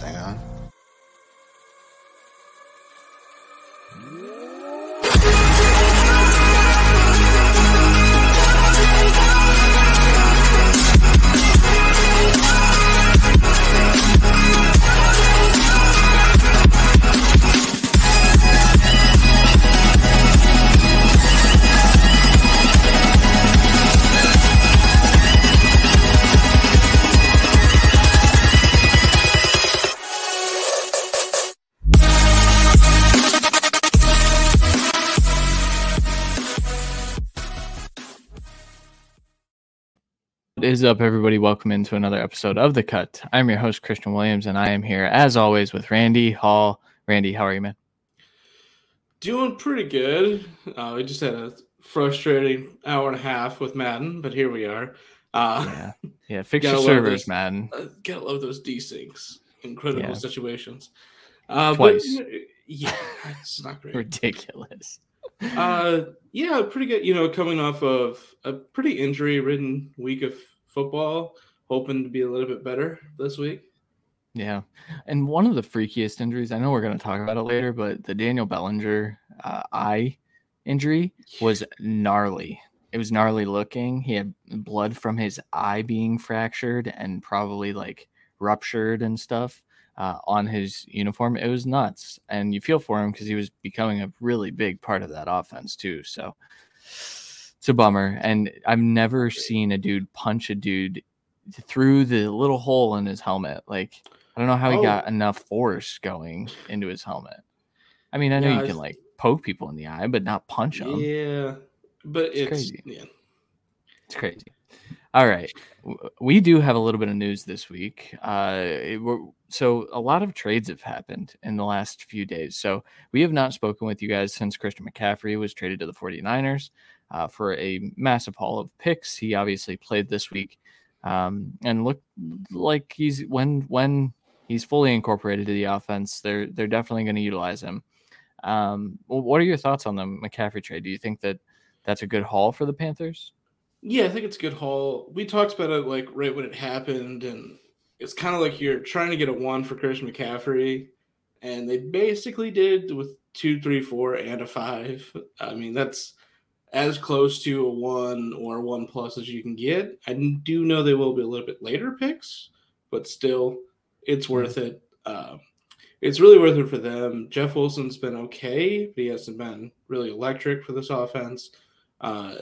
thing on. Is up, everybody? Welcome into another episode of The Cut. I'm your host, Christian Williams, and I am here, as always, with Randy Hall. Randy, how are you, man? Doing pretty good. Uh, we just had a frustrating hour and a half with Madden, but here we are. Uh, Yeah, yeah. Fix your servers, this. man. uh, gotta love those desyncs in critical Yeah. situations. Uh, Twice. But, yeah, it's not great. Ridiculous. Uh, yeah, pretty good. You know, coming off of a pretty injury-ridden week of football, hoping to be a little bit better this week. Yeah, and one of the freakiest injuries. I know we're going to talk about it later, but the Daniel Bellinger uh, eye injury was gnarly. It was gnarly looking. He had blood from his eye being fractured and probably like ruptured and stuff uh, on his uniform. It was nuts, and you feel for him because he was becoming a really big part of that offense too. So it's a bummer. And I've never seen a dude punch a dude through the little hole in his helmet. Like I don't know how he Oh. got enough force going into his helmet. I mean, I know Yeah, you can like poke people in the eye, but not punch them. Yeah, but It's it's, crazy. yeah. It's crazy. All right. We do have a little bit of news this week. Uh, it- we're- so, a lot of trades have happened in the last few days. So, we have not spoken with you guys since Christian McCaffrey was traded to the 49ers uh, for a massive haul of picks. He obviously played this week um, and looked like he's when when he's fully incorporated to the offense, they're they're definitely going to utilize him. Um, what are your thoughts on the McCaffrey trade? Do you think that that's a good haul for the Panthers? Yeah, I think it's a good haul. We talked about it like right when it happened, and it's kind of like you're trying to get a one for Christian McCaffrey, and they basically did with two, three, four, and a five. I mean, that's as close to a one or one plus as you can get. I do know they will be a little bit later picks, but still, it's worth it. Uh, it's really worth it for them. Jeff Wilson's been okay, but he hasn't been really electric for this offense. Uh,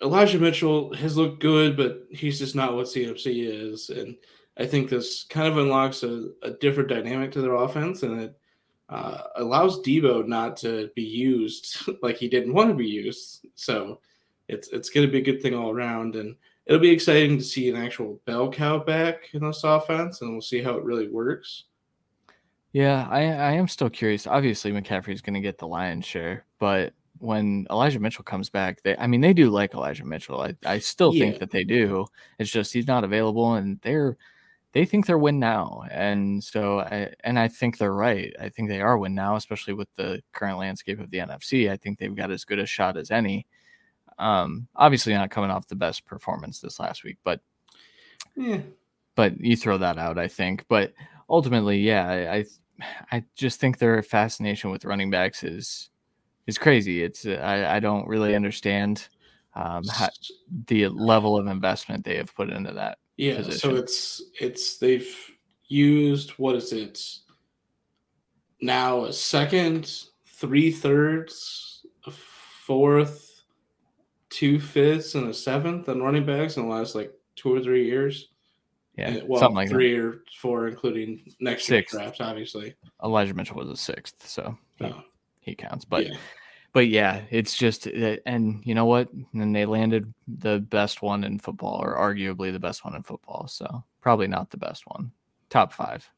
Elijah Mitchell has looked good, but he's just not what CMC is. And I think this kind of unlocks a, a different dynamic to their offense and it uh, allows Deebo not to be used like he didn't want to be used. So it's it's going to be a good thing all around. And it'll be exciting to see an actual bell cow back in this offense, and we'll see how it really works. Yeah, I, I am still curious. Obviously, McCaffrey's going to get the lion's share, but when Elijah Mitchell comes back, they I mean they do like Elijah Mitchell. I, I still think that they do. It's just he's not available, and they're they think they're win now, and so I and I think they're right. I think they are win now, especially with the current landscape of the NFC. I think they've got as good a shot as any. Um, obviously not coming off the best performance this last week, but Yeah. but you throw that out, I think. But ultimately, yeah, I, I, just think their fascination with running backs is is crazy. It's I, I don't really understand um, how, the level of investment they have put into that. Yeah, position. so it's it's they've used what is it now a second, three thirds, a fourth, two fifths, and a seventh on running backs in the last like two or three years. Yeah, And- well, something like three or four, including next year's Six. drafts, obviously. Elijah Mitchell was a sixth, so he, Oh, he counts. But yeah. But yeah, it's just uh, and you know what? And they landed the best one in football, or arguably the best one in football. So probably not the best one. Top five.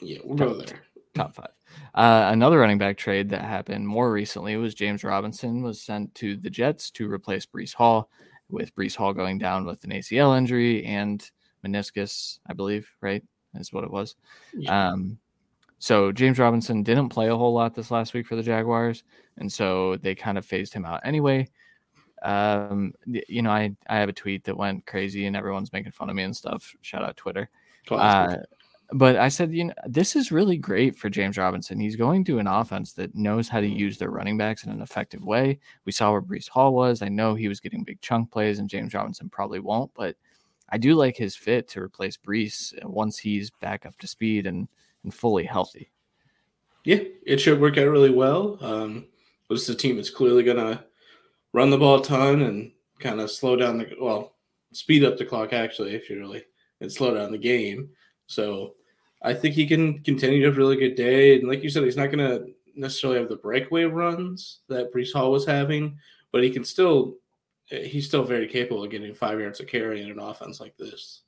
yeah, we'll go there. top five. Uh, another running back trade that happened more recently was James Robinson was sent to the Jets to replace Breece Hall, with Breece Hall going down with an ACL injury and meniscus, I believe, right? Is what it was. Yeah. Um, so James Robinson didn't play a whole lot this last week for the Jaguars, and so they kind of phased him out anyway. Um, you know, I I have a tweet that went crazy and everyone's making fun of me and stuff. Shout out Twitter. Uh, but I said, you know, this is really great for James Robinson. He's going to an offense that knows how to use their running backs in an effective way. We saw where Breece Hall was. I know he was getting big chunk plays, and James Robinson probably won't, but I do like his fit to replace Breece once he's back up to speed and, and fully healthy. Yeah, it should work out really well. Um, this is a team that's clearly going to run the ball a ton and kind of slow down the well, speed up the clock actually, if you really and slow down the game. So I think he can continue to have a really good day. And like you said, he's not going to necessarily have the breakaway runs that Breece Hall was having, but he can still he's still very capable of getting five yards of carry in an offense like this.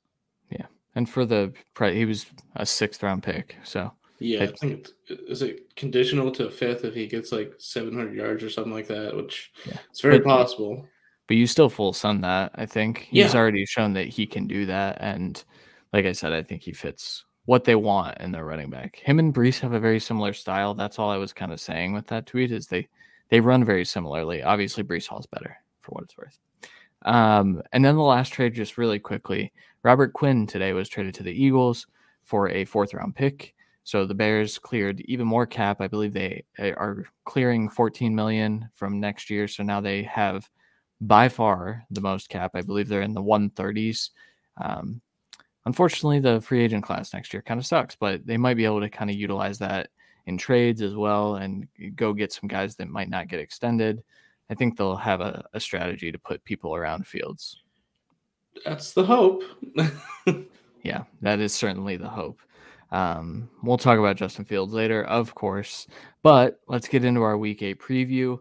And for the he was a sixth round pick, so yeah, I think is it conditional to fifth if he gets like 700 yards or something like that, which yeah. it's very but, possible. But you still full sun that. I think he's yeah. already shown that he can do that, and like I said, I think he fits what they want in their running back. Him and Breece have a very similar style. That's all I was kind of saying with that tweet is they they run very similarly. Obviously, Breece Hall's better for what it's worth. Um, and then the last trade, just really quickly, Robert Quinn today was traded to the Eagles for a fourth round pick. So the Bears cleared even more cap. I believe they are clearing 14 million from next year. So now they have by far the most cap. I believe they're in the 130s. Um, unfortunately, the free agent class next year kind of sucks, but they might be able to kind of utilize that in trades as well and go get some guys that might not get extended. I think they'll have a, a strategy to put people around fields. That's the hope. yeah, that is certainly the hope. Um, we'll talk about Justin Fields later, of course, but let's get into our week eight preview.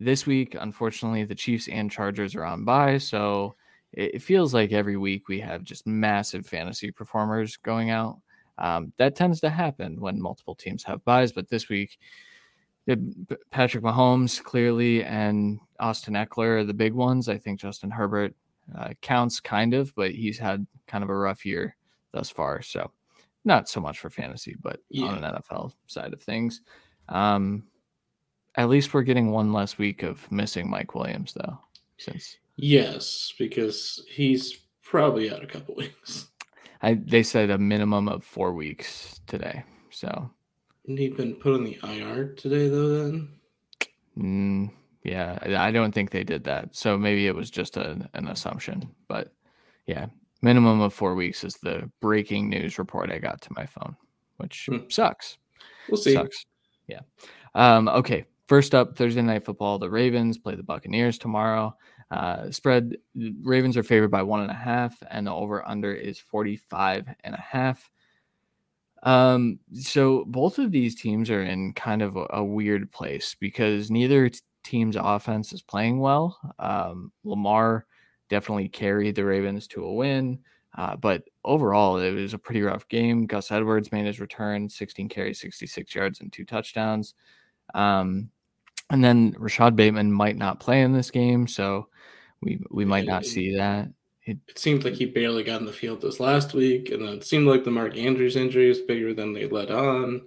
This week, unfortunately, the Chiefs and Chargers are on bye, so it feels like every week we have just massive fantasy performers going out. Um, that tends to happen when multiple teams have byes, but this week, Patrick Mahomes clearly and Austin Ekeler are the big ones. I think Justin Herbert uh, counts kind of, but he's had kind of a rough year thus far. So not so much for fantasy, but yeah. on an NFL side of things. Um, at least we're getting one less week of missing Mike Williams, though. Since yes, because he's probably out a couple weeks. I they said a minimum of four weeks today. So he been put on the IR today, though. Then. Mm, yeah, I don't think they did that. So maybe it was just a, an assumption, but yeah, minimum of four weeks is the breaking news report I got to my phone, which hmm. sucks. We'll see. Sucks. Yeah. Um, okay. First up, Thursday night football. The Ravens play the Buccaneers tomorrow. Uh, spread Ravens are favored by one and a half, and the over under is 45 and a half. Um, so both of these teams are in kind of a, a weird place because neither team's offense is playing well. Um, Lamar definitely carried the Ravens to a win. Uh, but overall, it was a pretty rough game. Gus Edwards made his return 16 carries, 66 yards, and two touchdowns. Um, and then Rashod Bateman might not play in this game, so we we might not see that. It, it seemed like he barely got in the field this last week, and then it seemed like the Mark Andrews injury is bigger than they let on.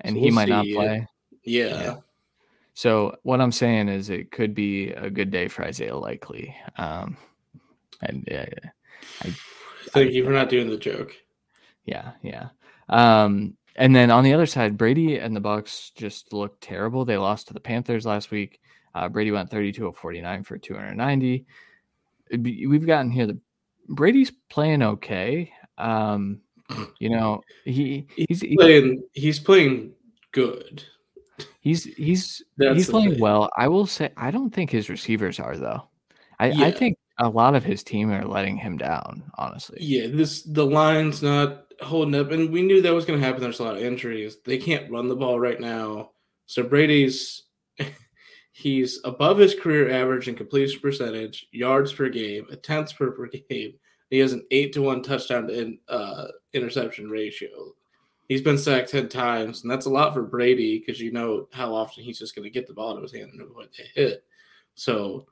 And so he we'll might not play. Yeah. yeah. So what I'm saying is it could be a good day for Isaiah Likely. Um, and yeah, I thank I, you for not doing the joke. Yeah, yeah. Um, and then on the other side, Brady and the Bucs just looked terrible. They lost to the Panthers last week. Uh, Brady went 32 of 49 for 290. Be, we've gotten here. The Brady's playing okay. Um, you know, he he's, he's playing. He's playing good. He's he's That's he's playing well. I will say I don't think his receivers are though. I, yeah. I think a lot of his team are letting him down, honestly. Yeah, this the line's not holding up, and we knew that was going to happen. There's a lot of injuries. They can't run the ball right now, so Brady's he's above his career average in completion percentage, yards per game, attempts per, per game. He has an eight to one touchdown to in, uh, interception ratio. He's been sacked ten times, and that's a lot for Brady because you know how often he's just going to get the ball to his hand and avoid the hit. So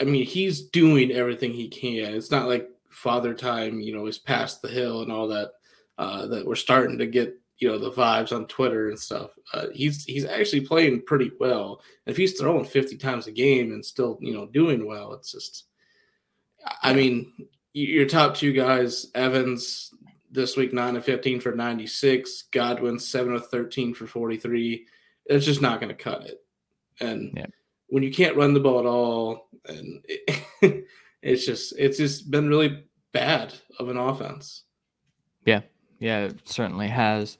I mean, he's doing everything he can. It's not like Father Time, you know, is past the hill and all that. Uh, that we're starting to get, you know, the vibes on Twitter and stuff. Uh, he's he's actually playing pretty well. If he's throwing 50 times a game and still, you know, doing well, it's just. I mean, your top two guys, Evans, this week 9 of 15 for 96. Godwin 7 of 13 for 43. It's just not going to cut it. And yeah. when you can't run the ball at all, and it, it's just it's just been really bad of an offense. Yeah, yeah, it certainly has.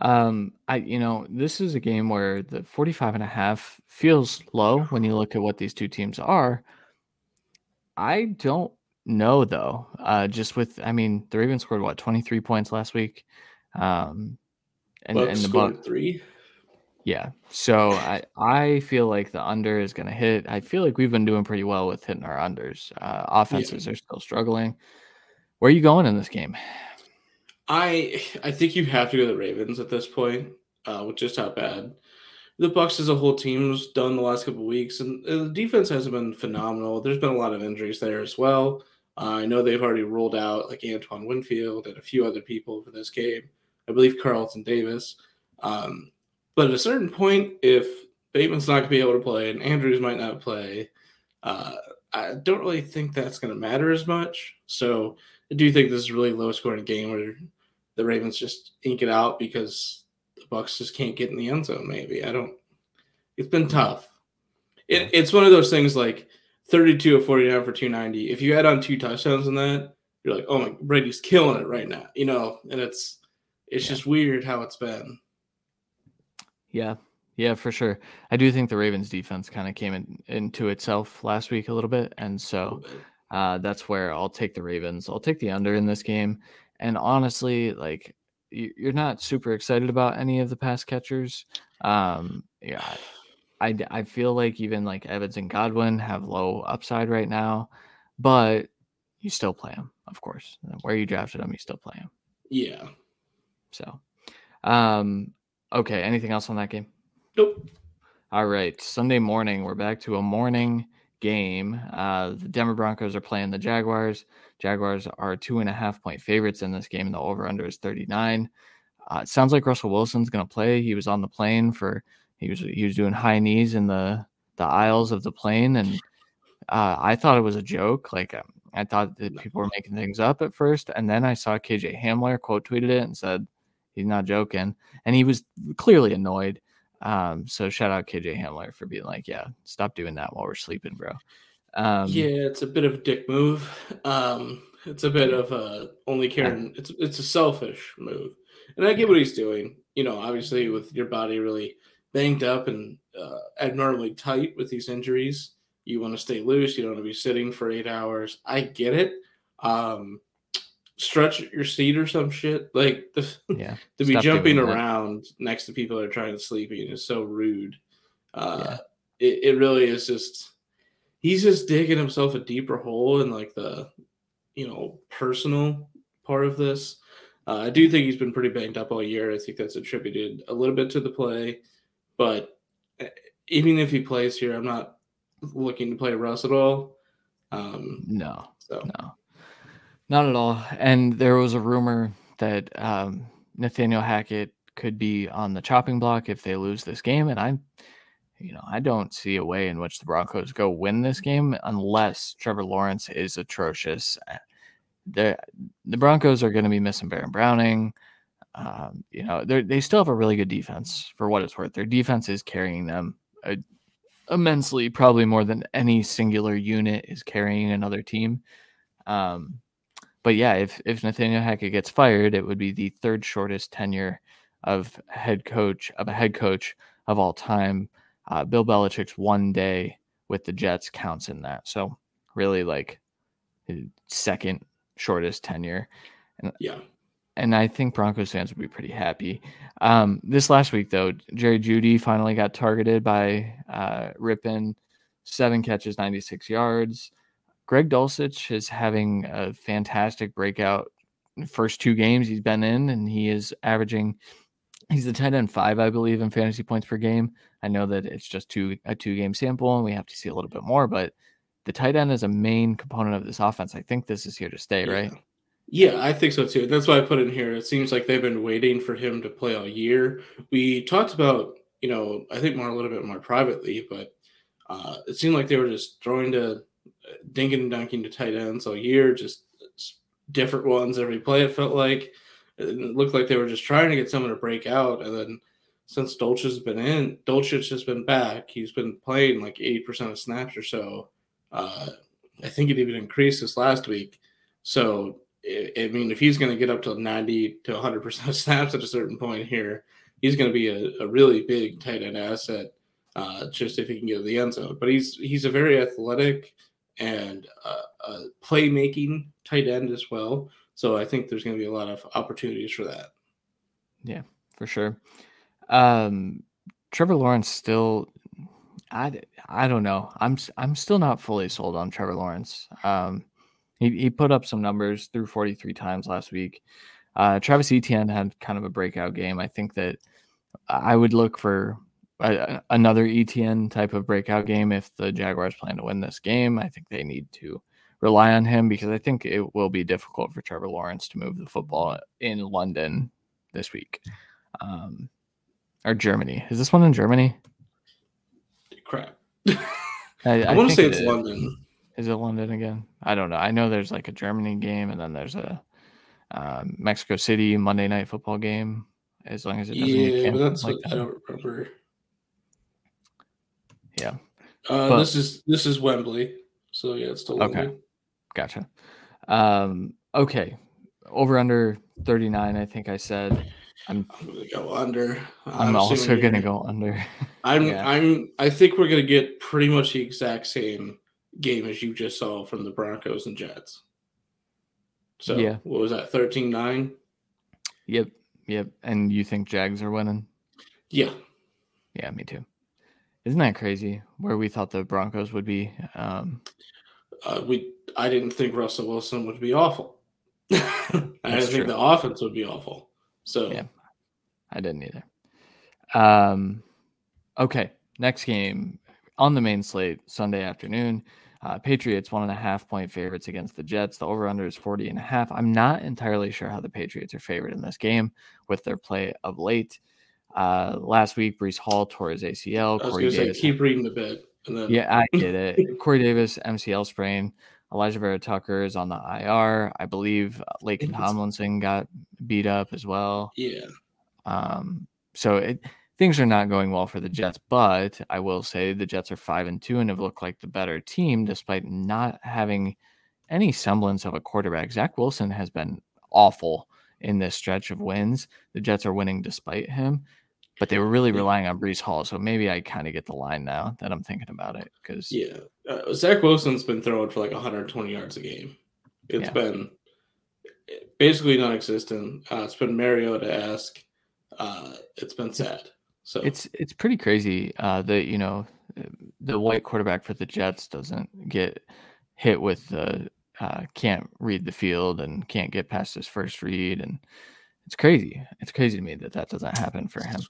Um, I you know, this is a game where the 45 and a half feels low when you look at what these two teams are. I don't know though. Uh, just with I mean, the Ravens scored what 23 points last week. Um, and, and the Buck three. Yeah. So I I feel like the under is going to hit. I feel like we've been doing pretty well with hitting our unders. Uh, offenses yeah. are still struggling. Where are you going in this game? I I think you have to go to the Ravens at this point, uh, with just how bad the Bucs as a whole team's done the last couple weeks, and the defense hasn't been phenomenal. There's been a lot of injuries there as well. Uh, I know they've already rolled out like Antoine Winfield and a few other people for this game. I believe Carlton Davis. Um, but at a certain point, if Bateman's not going to be able to play and Andrews might not play, uh, I don't really think that's going to matter as much. So I do think this is a really low scoring game where the Ravens just ink it out because the Bucs just can't get in the end zone. Maybe I don't. It's been tough. It, it's one of those things like 32 of 49 for 290. If you add on two touchdowns in that, you're like, oh my, Brady's killing it right now, you know. And it's it's yeah. just weird how it's been. Yeah, yeah, for sure. I do think the Ravens defense kind of came in, into itself last week a little bit, and so uh, that's where I'll take the Ravens. I'll take the under in this game. And honestly, like you're not super excited about any of the pass catchers. Um, yeah, I, I feel like even like Evans and Godwin have low upside right now, but you still play them, of course. Where you drafted them, you still play them. Yeah. So, um, okay. Anything else on that game? Nope. All right. Sunday morning, we're back to a morning game. Uh, the Denver Broncos are playing the Jaguars. Jaguars are two and a half point favorites in this game, and the over under is 39. Uh, it sounds like Russell Wilson's going to play. He was on the plane for he was he was doing high knees in the the aisles of the plane, and uh, I thought it was a joke. Like um, I thought that people were making things up at first, and then I saw KJ Hamler quote tweeted it and said he's not joking, and he was clearly annoyed. Um, so shout out KJ Hamler for being like, yeah, stop doing that while we're sleeping, bro. Um, yeah, it's a bit of a dick move. Um, it's a bit of a only caring. It's it's a selfish move, and I get what he's doing. You know, obviously with your body really banged up and uh, abnormally tight with these injuries, you want to stay loose. You don't want to be sitting for eight hours. I get it. Um, stretch your seat or some shit. Like the, yeah, to be jumping around next to people that are trying to sleep is so rude. Uh, yeah. it, it really is just he's just digging himself a deeper hole in like the you know personal part of this. Uh, I do think he's been pretty banged up all year. I think that's attributed a little bit to the play, but eh, even if he plays here, I'm not looking to play Russ at all. Um, no, so no, not at all. And there was a rumor that um, Nathaniel Hackett could be on the chopping block if they lose this game, and I, you know, I don't see a way in which the Broncos go win this game unless Trevor Lawrence is atrocious. The the Broncos are going to be missing Baron Browning. Um, you know, they still have a really good defense for what it's worth. Their defense is carrying them uh, immensely, probably more than any singular unit is carrying another team. Um, but yeah, if if Nathaniel Hackett gets fired, it would be the third shortest tenure of head coach of a head coach of all time. Uh, Bill Belichick's one day with the Jets counts in that. So really, like second shortest tenure. And, yeah. And I think Broncos fans would be pretty happy. Um, this last week, though, Jerry Jeudy finally got targeted by uh, Rypien, seven catches, 96 yards. Greg Dulcich is having a fantastic breakout first two games he's been in, and he is averaging. He's the tight end five, I believe, in fantasy points per game. I know that it's just two a two game sample, and we have to see a little bit more. But the tight end is a main component of this offense. I think this is here to stay, yeah. right? Yeah, I think so too. That's why I put in here. It seems like they've been waiting for him to play all year. We talked about, you know, I think more a little bit more privately, but uh, it seemed like they were just throwing to dinking and dunking to tight ends all year, just different ones every play. It felt like It looked like they were just trying to get someone to break out, and then since Dulcich has been in, Dulcich has been back. He's been playing like eighty percent of snaps or so. Uh, I think it even increased this last week. So I mean, if he's going to get up to 90 to 100% of snaps at a certain point here, he's going to be a, a, really big tight end asset uh, just if he can get to the end zone. But he's he's a very athletic and uh, a playmaking tight end as well. So I think there's going to be a lot of opportunities for that. Yeah, for sure. Um, Trevor Lawrence still, I, I don't know. I'm I'm still not fully sold on Trevor Lawrence. Um, he, he put up some numbers through 43 times last week. Uh, Travis Etienne had kind of a breakout game. I think that I would look for a, another Etienne type of breakout game if the Jaguars plan to win this game. I think they need to rely on him because I think it will be difficult for Trevor Lawrence to move the football in London this week. Um, or Germany. Is this one in Germany? Crap. I, I, I want to say it's London. Is it London again? I don't know. I know there's like a Germany game and then there's a uh, Mexico City Monday night football game. As long as it doesn't yeah, but that's like that. I don't remember. Yeah. Uh, but, this is this is Wembley, so yeah, it's still okay. Gotcha. Um, okay, over under thirty nine. I think I said. I'm, I'm gonna go under. I'm, I'm also gonna go under. I'm yeah. I'm I think we're gonna get pretty much the exact same game as you just saw from the Broncos and Jets. So yeah, what was that? 13-9? Yep, yep. And you think Jags are winning? Yeah. Yeah, me too. Isn't that crazy? Where we thought the Broncos would be. Um, uh, we I didn't think Russell Wilson would be awful. I didn't think the offense would be awful. So yeah, I didn't either. Um, okay, next game on the main slate Sunday afternoon. Uh, Patriots one and a half point favorites against the Jets. The over under is 40 and a half. I'm not entirely sure how the Patriots are favored in this game with their play of late. Uh, last week, Breece Hall tore his ACL. Corey Davis, say, keep reading the bit. Then... Yeah, I did it. Corey Davis, MCL sprain. Alijah Vera-Tucker is on the IR. I believe Laken Tomlinson got beat up as well. Yeah. Um, so it, things are not going well for the Jets, but I will say the Jets are five and two and have looked like the better team despite not having any semblance of a quarterback. Zach Wilson has been awful in this stretch of wins. The Jets are winning despite him, but they were really relying on Breece Hall. So maybe I kind of get the line now that I'm thinking about it. Because yeah, uh, Zach Wilson's been throwing for like 120 yards a game. It's yeah. been basically non-existent. Uh, it's been Mariota esque. Uh, it's been sad. So it's it's pretty crazy uh, that you know the white quarterback for the Jets doesn't get hit with the uh, can't read the field and can't get past his first read, and it's crazy. It's crazy to me that that doesn't happen for him.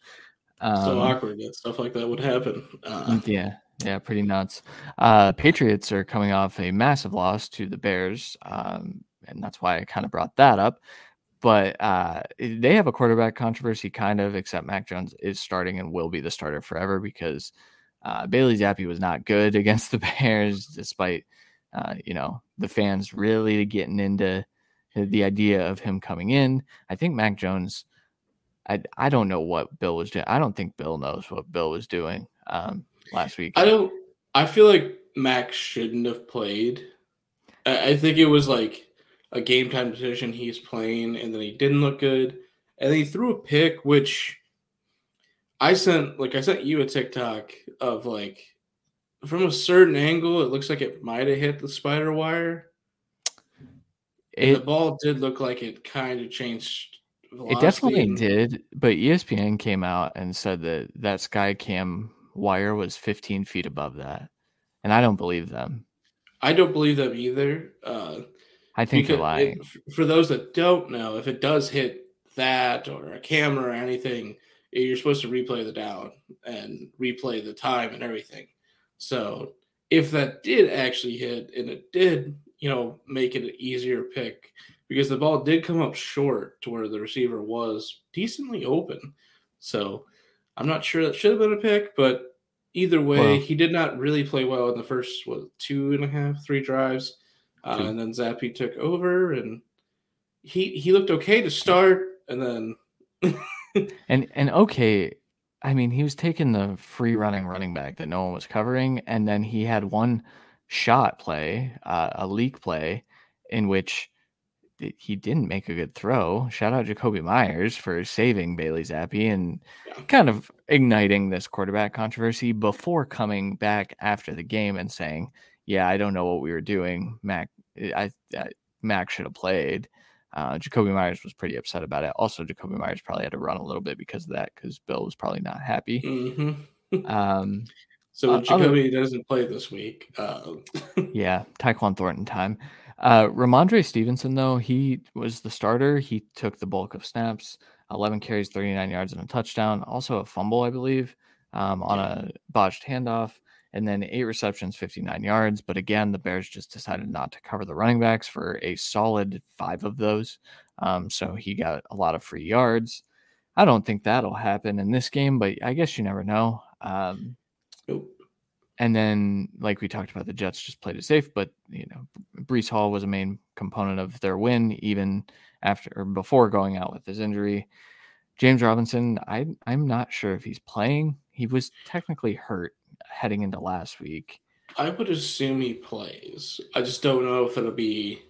Um, so awkward that stuff like that would happen. Uh, yeah, yeah, pretty nuts. Uh, Patriots are coming off a massive loss to the Bears, um, and that's why I kind of brought that up but uh, they have a quarterback controversy, kind of, except Mac Jones is starting and will be the starter forever because uh, Bailey Zappe was not good against the Bears, despite uh, you know the fans really getting into the idea of him coming in. I think Mac Jones. I I don't know what Bill was doing. I don't think Bill knows what Bill was doing um, last week. I don't. I feel like Mac shouldn't have played. I, I think it was like a game time decision he's playing, and then he didn't look good. And then he threw a pick, which I sent like I sent you a TikTok of like from a certain angle, it looks like it might have hit the spider wire. It, the ball did look like it kind of changed. Velocity. It definitely did, but ESPN came out and said that that sky cam wire was 15 feet above that, and I don't believe them. I don't believe them either. Uh, I think you're lying. It, for those that don't know, if it does hit that or a camera or anything, eh, you're supposed to replay the down and replay the time and everything. So if that did actually hit and it did, you know, make it an easier pick because the ball did come up short to where the receiver was decently open. So I'm not sure that should have been a pick, but either way, he did not really play well in the first what two and a half, three drives. Uh, and then Zappe took over, and he he looked okay to start. and then and and okay, I mean he was taking the free running running back that no one was covering, and then he had one shot play, uh, a leak play, in which he didn't make a good throw. Shout out Jakobi Meyers for saving Bailey Zappe and kind of igniting this quarterback controversy before coming back after the game and saying, "Yeah, I don't know what we were doing. Mac, I, I Mac should have played." Uh, Jakobi Meyers was pretty upset about it. Also, Jakobi Meyers probably had to run a little bit because of that, because Bill was probably not happy. Mm-hmm. um, so uh, Jakobi other, doesn't play this week. Uh, yeah, Tyquan Thornton time. Uh, Rhamondre Stevenson, though, he was the starter. He took the bulk of snaps, 11 carries, 39 yards, and a touchdown. Also a fumble, I believe, um, on a botched handoff. And then eight receptions, 59 yards. But again, the Bears just decided not to cover the running backs for a solid five of those. Um, so he got a lot of free yards. I don't think that'll happen in this game, but I guess you never know. Um, nope. And then, like we talked about, the Jets just played it safe, but you know, Breece Hall was a main component of their win, even after or before going out with his injury. James Robinson, I I'm not sure if he's playing. He was technically hurt heading into last week. I would assume he plays. I just don't know if it'll be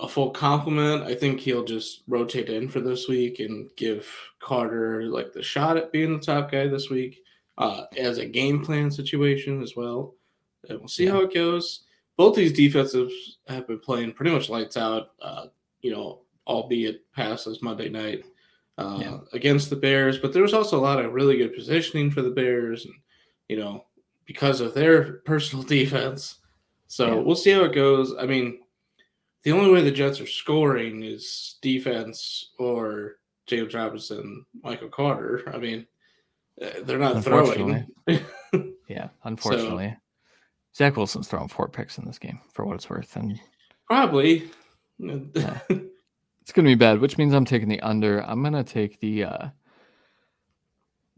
a full complement. I think he'll just rotate in for this week and give Carter like the shot at being the top guy this week uh, as a game plan situation as well. And we'll see yeah. how it goes. Both these defenses have been playing pretty much lights out. Uh, you know, albeit past this Monday night uh, yeah. against the Bears, but there was also a lot of really good positioning for the Bears, and you know, because of their personal defense. So yeah. we'll see how it goes. I mean, the only way the Jets are scoring is defense or James Robinson, Michael Carter. I mean, uh, they're not throwing. yeah, unfortunately. So, Zach Wilson's throwing four picks in this game for what it's worth. And probably. yeah. It's gonna be bad, which means I'm taking the under. I'm gonna take the uh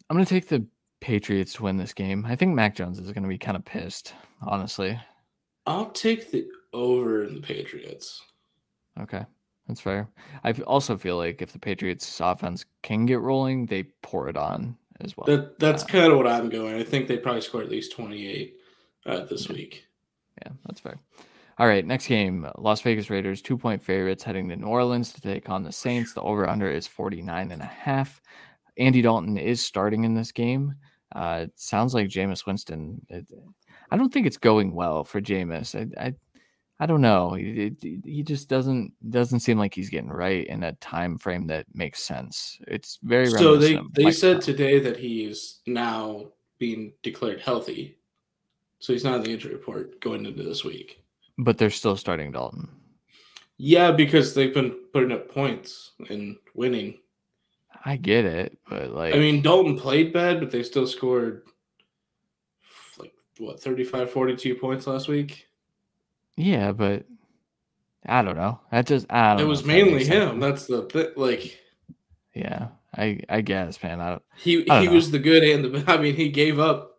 I'm gonna take the Patriots to win this game. I think Mac Jones is gonna be kind of pissed, honestly. I'll take the over in the Patriots. Okay. That's fair. I also feel like if the Patriots offense can get rolling, they pour it on as well. That that's uh, kind of what I'm going. I think they probably score at least 28 uh, this week. Yeah, that's fair. All right, next game. Las Vegas Raiders, two point favorites heading to New Orleans to take on the Saints. The over under is 49 and a half. Andy Dalton is starting in this game. Uh, it sounds like Jameis Winston. It, I don't think it's going well for Jameis. I, I I don't know. He, he just doesn't doesn't seem like he's getting right in a time frame that makes sense. It's very so. They they said today that he's now being declared healthy, so he's not in the injury report going into this week. But they're still starting Dalton. Yeah, because they've been putting up points and winning. I get it, but like I mean, Dalton played bad, but they still scored like what 35 42 points last week. Yeah, but I don't know. That just I don't. It was mainly him. That's the th- like. Yeah, I I guess, man. I he I he know. was the good and the. I mean, he gave up,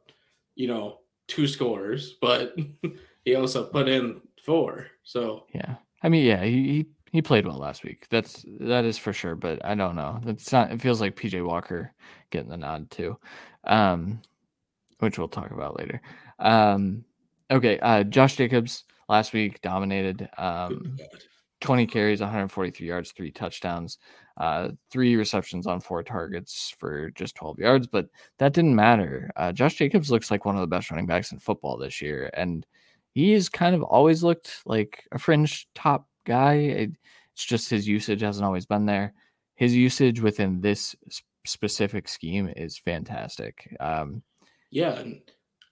you know, two scores, but he also put in four. So yeah, I mean, yeah, he, he he played well last week. That's that is for sure. But I don't know. It's not. It feels like PJ Walker getting the nod too, um, which we'll talk about later. Um, okay, uh, Josh Jacobs last week dominated. Um, 20 carries, 143 yards, three touchdowns, uh, three receptions on four targets for just 12 yards. But that didn't matter. Uh, Josh Jacobs looks like one of the best running backs in football this year. And he's kind of always looked like a fringe top guy. It, it's just his usage hasn't always been there. His usage within this specific scheme is fantastic. Um, yeah. And,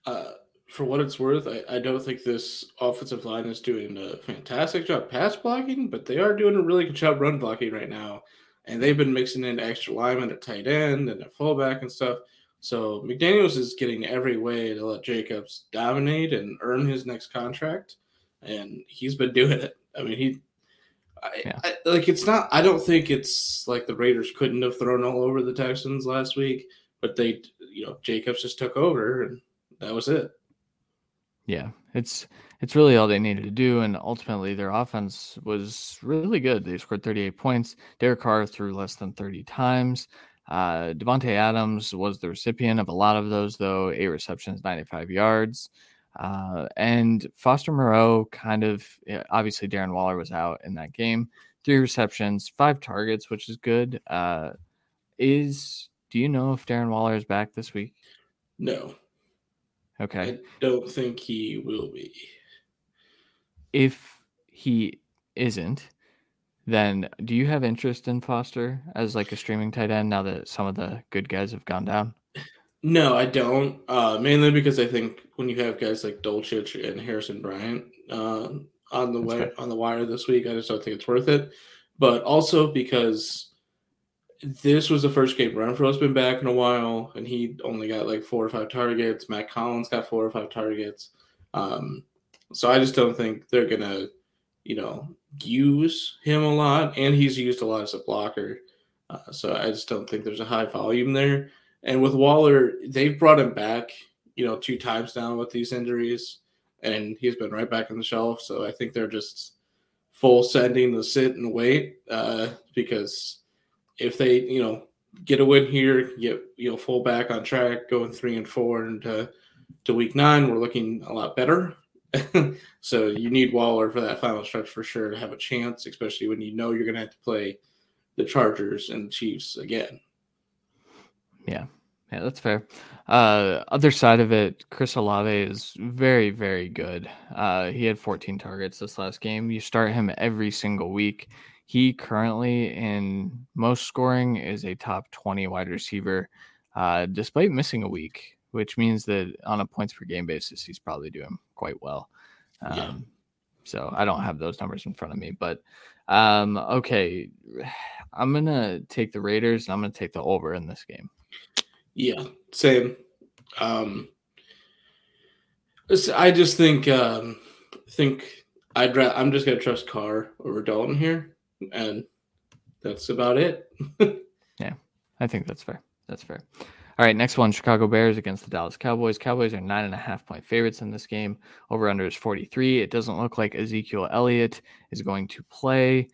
uh, for what it's worth, I, I don't think this offensive line is doing a fantastic job pass blocking, but they are doing a really good job run blocking right now. And they've been mixing in extra linemen at tight end and at fullback and stuff. So McDaniels is getting every way to let Jacobs dominate and earn his next contract. And he's been doing it. I mean, he yeah. I, like it's not. I don't think it's like the Raiders couldn't have thrown all over the Texans last week, but they, you know, Jacobs just took over and that was it. Yeah, it's it's really all they needed to do. And ultimately, their offense was really good. They scored 38 points. Derek Carr threw less than 30 times. Uh, Davante Adams was the recipient of a lot of those, though. Eight receptions, 95 yards. Uh, and Foster Moreau kind of obviously Darren Waller was out in that game. Three receptions, five targets, which is good. Uh, is do you know if Darren Waller is back this week? No. Okay. I don't think he will be. If he isn't, then do you have interest in Foster as like a streaming tight end now that some of the good guys have gone down? No, I don't. Uh, mainly because I think when you have guys like Dulcich and Harrison Bryant uh, on the way, on the wire this week, I just don't think it's worth it. But also because this was the first game Renfrow's been back in a while, and he only got like four or five targets. Mack Hollins got four or five targets. Um, so I just don't think they're gonna, you know, use him a lot, and he's used a lot as a blocker. Uh, so I just don't think there's a high volume there. And with Waller, they've brought him back, you know, two times now with these injuries, and he's been right back on the shelf. So I think they're just full sending the sit and wait uh, because if they, you know, get a win here, get you know full back on track, going three and four, and to, week nine, we're looking a lot better. so you need Waller for that final stretch for sure to have a chance, especially when you know you're going to have to play the Chargers and Chiefs again. Yeah, yeah, that's fair. Uh, other side of it, Chris Olave is very, very good. Uh, he had 14 targets this last game. You start him every single week. He currently in most scoring is a top 20 wide receiver, uh, despite missing a week, which means that on a points per game basis, he's probably doing quite well. Um, yeah. So I don't have those numbers in front of me, but um, okay, I'm gonna take the Raiders and I'm gonna take the over in this game. Yeah, same. Um, I just think um, think I'd ra- I'm just gonna trust Carr over Dalton here, and that's about it. yeah, I think that's fair. That's fair. All right, next one Chicago Bears against the Dallas Cowboys. Cowboys are nine and a half point favorites in this game. Over under is 43. It doesn't look like Ezekiel Elliott is going to play.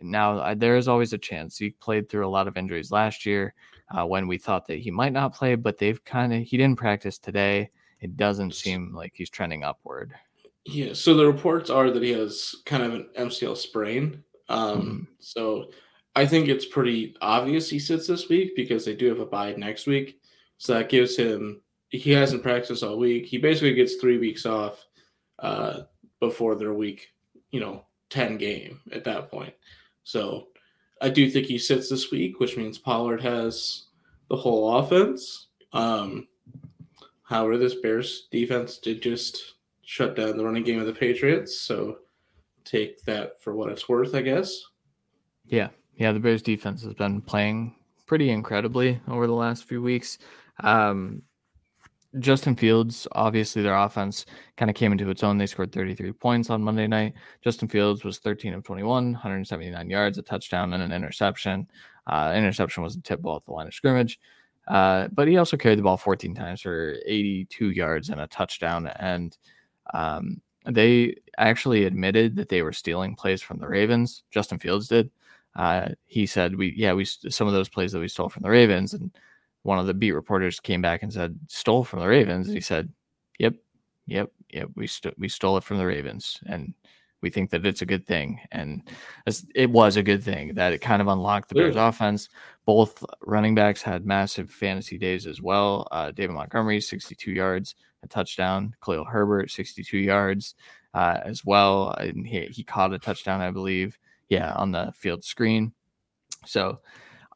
Now, there is always a chance. He played through a lot of injuries last year uh, when we thought that he might not play, but they've kind of, he didn't practice today. It doesn't seem like he's trending upward. Yeah. So the reports are that he has kind of an MCL sprain. Um, mm-hmm. So I think it's pretty obvious he sits this week because they do have a bye next week. So that gives him, he hasn't practiced all week. He basically gets three weeks off uh, before their week, you know, 10 game at that point. So I do think he sits this week, which means Pollard has the whole offense. Um, however, this Bears defense did just shut down the running game of the Patriots. So take that for what it's worth, I guess. Yeah. Yeah. The Bears defense has been playing pretty incredibly over the last few weeks. Um, Justin Fields, obviously, their offense kind of came into its own. They scored 33 points on Monday night. Justin Fields was 13 of 21, 179 yards, a touchdown, and an interception. Uh, interception was a tip ball at the line of scrimmage. Uh, but he also carried the ball 14 times for 82 yards and a touchdown. And um, they actually admitted that they were stealing plays from the Ravens. Justin Fields did. Uh, he said, "We yeah, we some of those plays that we stole from the Ravens, and one of the beat reporters came back and said, "Stole from the Ravens." And he said, "Yep, yep, yep. We st- we stole it from the Ravens, and we think that it's a good thing." And it was a good thing that it kind of unlocked the Bears' offense. Both running backs had massive fantasy days as well. Uh, David Montgomery, 62 yards, a touchdown. Khalil Herbert, 62 yards uh, as well. And he, he caught a touchdown, I believe. Yeah, on the field screen. So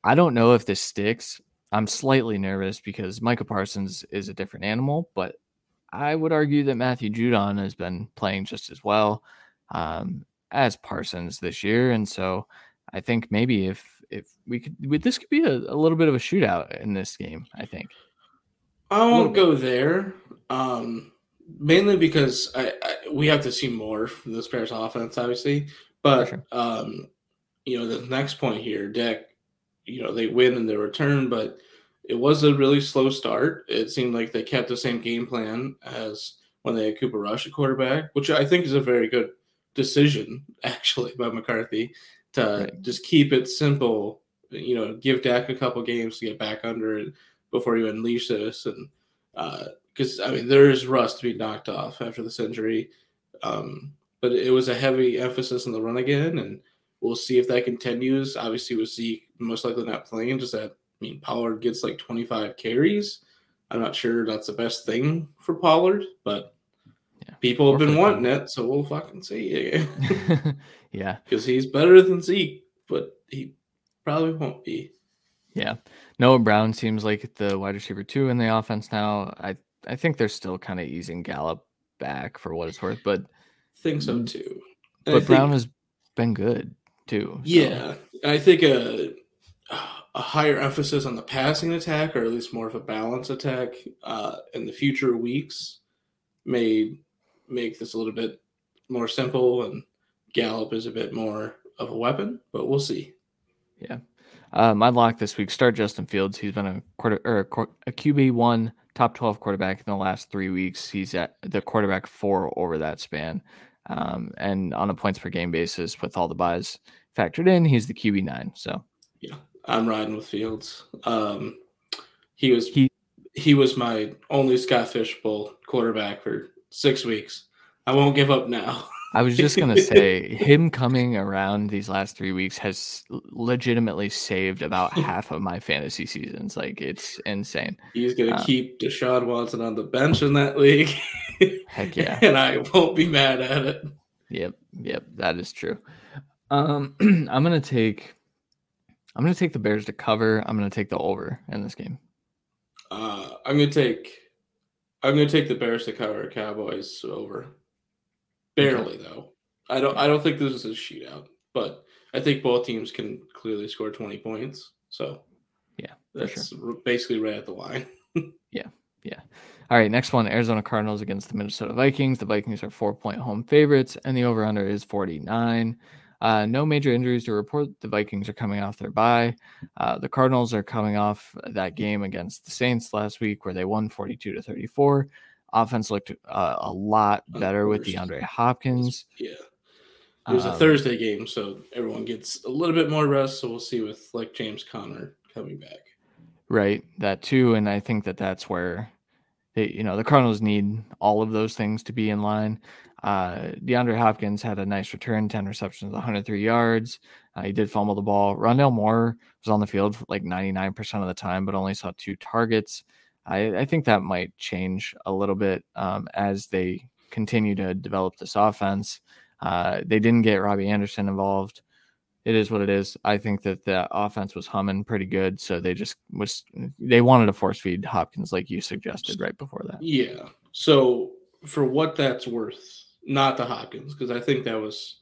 I don't know if this sticks. I'm slightly nervous because Micah Parsons is a different animal, but I would argue that Matthew Judon has been playing just as well um, as Parsons this year, and so I think maybe if if we could, this could be a, a little bit of a shootout in this game. I think. I won't go there, um, mainly because I, I, we have to see more from this Bears offense, obviously. But sure. um, you know, the next point here, Dak you know they win in their return, but it was a really slow start. It seemed like they kept the same game plan as when they had Cooper Rush at quarterback, which I think is a very good decision actually by McCarthy to right. just keep it simple. You know, give Dak a couple games to get back under it before you unleash this, and because uh, I mean there is rust to be knocked off after this injury, um, but it was a heavy emphasis on the run again, and we'll see if that continues. Obviously, with Zeke most likely not playing, just that I mean Pollard gets like 25 carries. I'm not sure that's the best thing for Pollard, but yeah. people have been wanting it, so we'll fucking see. yeah, because he's better than Zeke, but he probably won't be. Yeah, Noah Brown seems like the wide receiver two in the offense now. I I think they're still kind of easing Gallup back for what it's worth, but think so mm. too. And but Brown has been good too. So. Yeah, I think a a higher emphasis on the passing attack, or at least more of a balance attack, uh, in the future weeks may make this a little bit more simple, and Gallup is a bit more of a weapon. But we'll see. Yeah. Uh, my lock this week start Justin Fields. He's been a quarter or a, a QB one top twelve quarterback in the last three weeks. He's at the quarterback four over that span, um, and on a points per game basis with all the byes factored in, he's the QB nine. So yeah, I'm riding with Fields. Um, he was he he was my only Scott Fish Bowl quarterback for six weeks. I won't give up now. I was just gonna say him coming around these last three weeks has legitimately saved about half of my fantasy seasons. Like it's insane. He's gonna um, keep Deshaun Watson on the bench in that league. heck yeah, and I won't be mad at it. Yep, yep, that is true. Um, I'm gonna take, I'm gonna take the Bears to cover. I'm gonna take the over in this game. Uh, I'm gonna take, I'm gonna take the Bears to cover. Cowboys over. Barely okay. though. I don't. I don't think this is a shootout, but I think both teams can clearly score twenty points. So yeah, that's sure. basically right at the line. yeah, yeah. All right, next one: Arizona Cardinals against the Minnesota Vikings. The Vikings are four-point home favorites, and the over/under is forty-nine. Uh, no major injuries to report. The Vikings are coming off their bye. Uh, the Cardinals are coming off that game against the Saints last week, where they won 42 to 34. Offense looked uh, a lot better with DeAndre Hopkins. Yeah. It was a um, Thursday game, so everyone gets a little bit more rest. So we'll see with like James Conner coming back. Right, that too, and I think that that's where they, you know, the Cardinals need all of those things to be in line. Uh, DeAndre Hopkins had a nice return, 10 receptions, 103 yards. Uh, he did fumble the ball. Rondale Moore was on the field like 99% of the time, but only saw two targets. I, I think that might change a little bit um, as they continue to develop this offense. Uh, they didn't get Robbie Anderson involved. It is what it is. I think that the offense was humming pretty good, so they just was they wanted to force feed Hopkins like you suggested right before that. Yeah. So for what that's worth, not the Hopkins because I think that was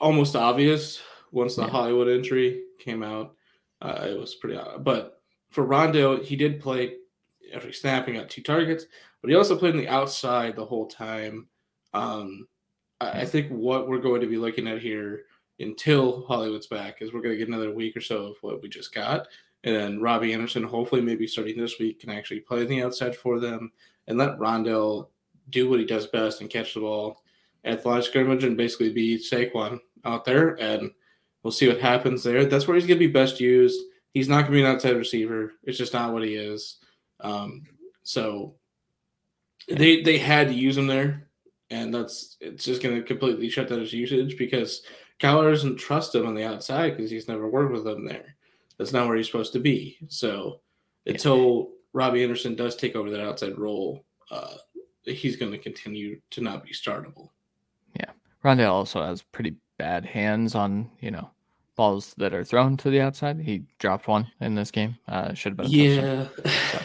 almost obvious once the yeah. Hollywood entry came out. Uh, it was pretty, odd. but for Rondo, he did play every snap. He got two targets, but he also played on the outside the whole time. Um, I, I think what we're going to be looking at here until Hollywood's back is we're going to get another week or so of what we just got. And then Robbie Anderson, hopefully, maybe starting this week, can actually play the outside for them and let Rondale do what he does best and catch the ball at the line scrimmage and basically be Saquon out there. And we'll see what happens there. That's where he's going to be best used. He's not going to be an outside receiver. It's just not what he is. Um, so they they had to use him there, and that's it's just going to completely shut down his usage because Kyler doesn't trust him on the outside because he's never worked with him there. That's not where he's supposed to be. So until Robbie Anderson does take over that outside role, uh, he's going to continue to not be startable. Yeah, Rondale also has pretty bad hands on you know balls that are thrown to the outside. He dropped one in this game. Uh, should have been. yeah. So,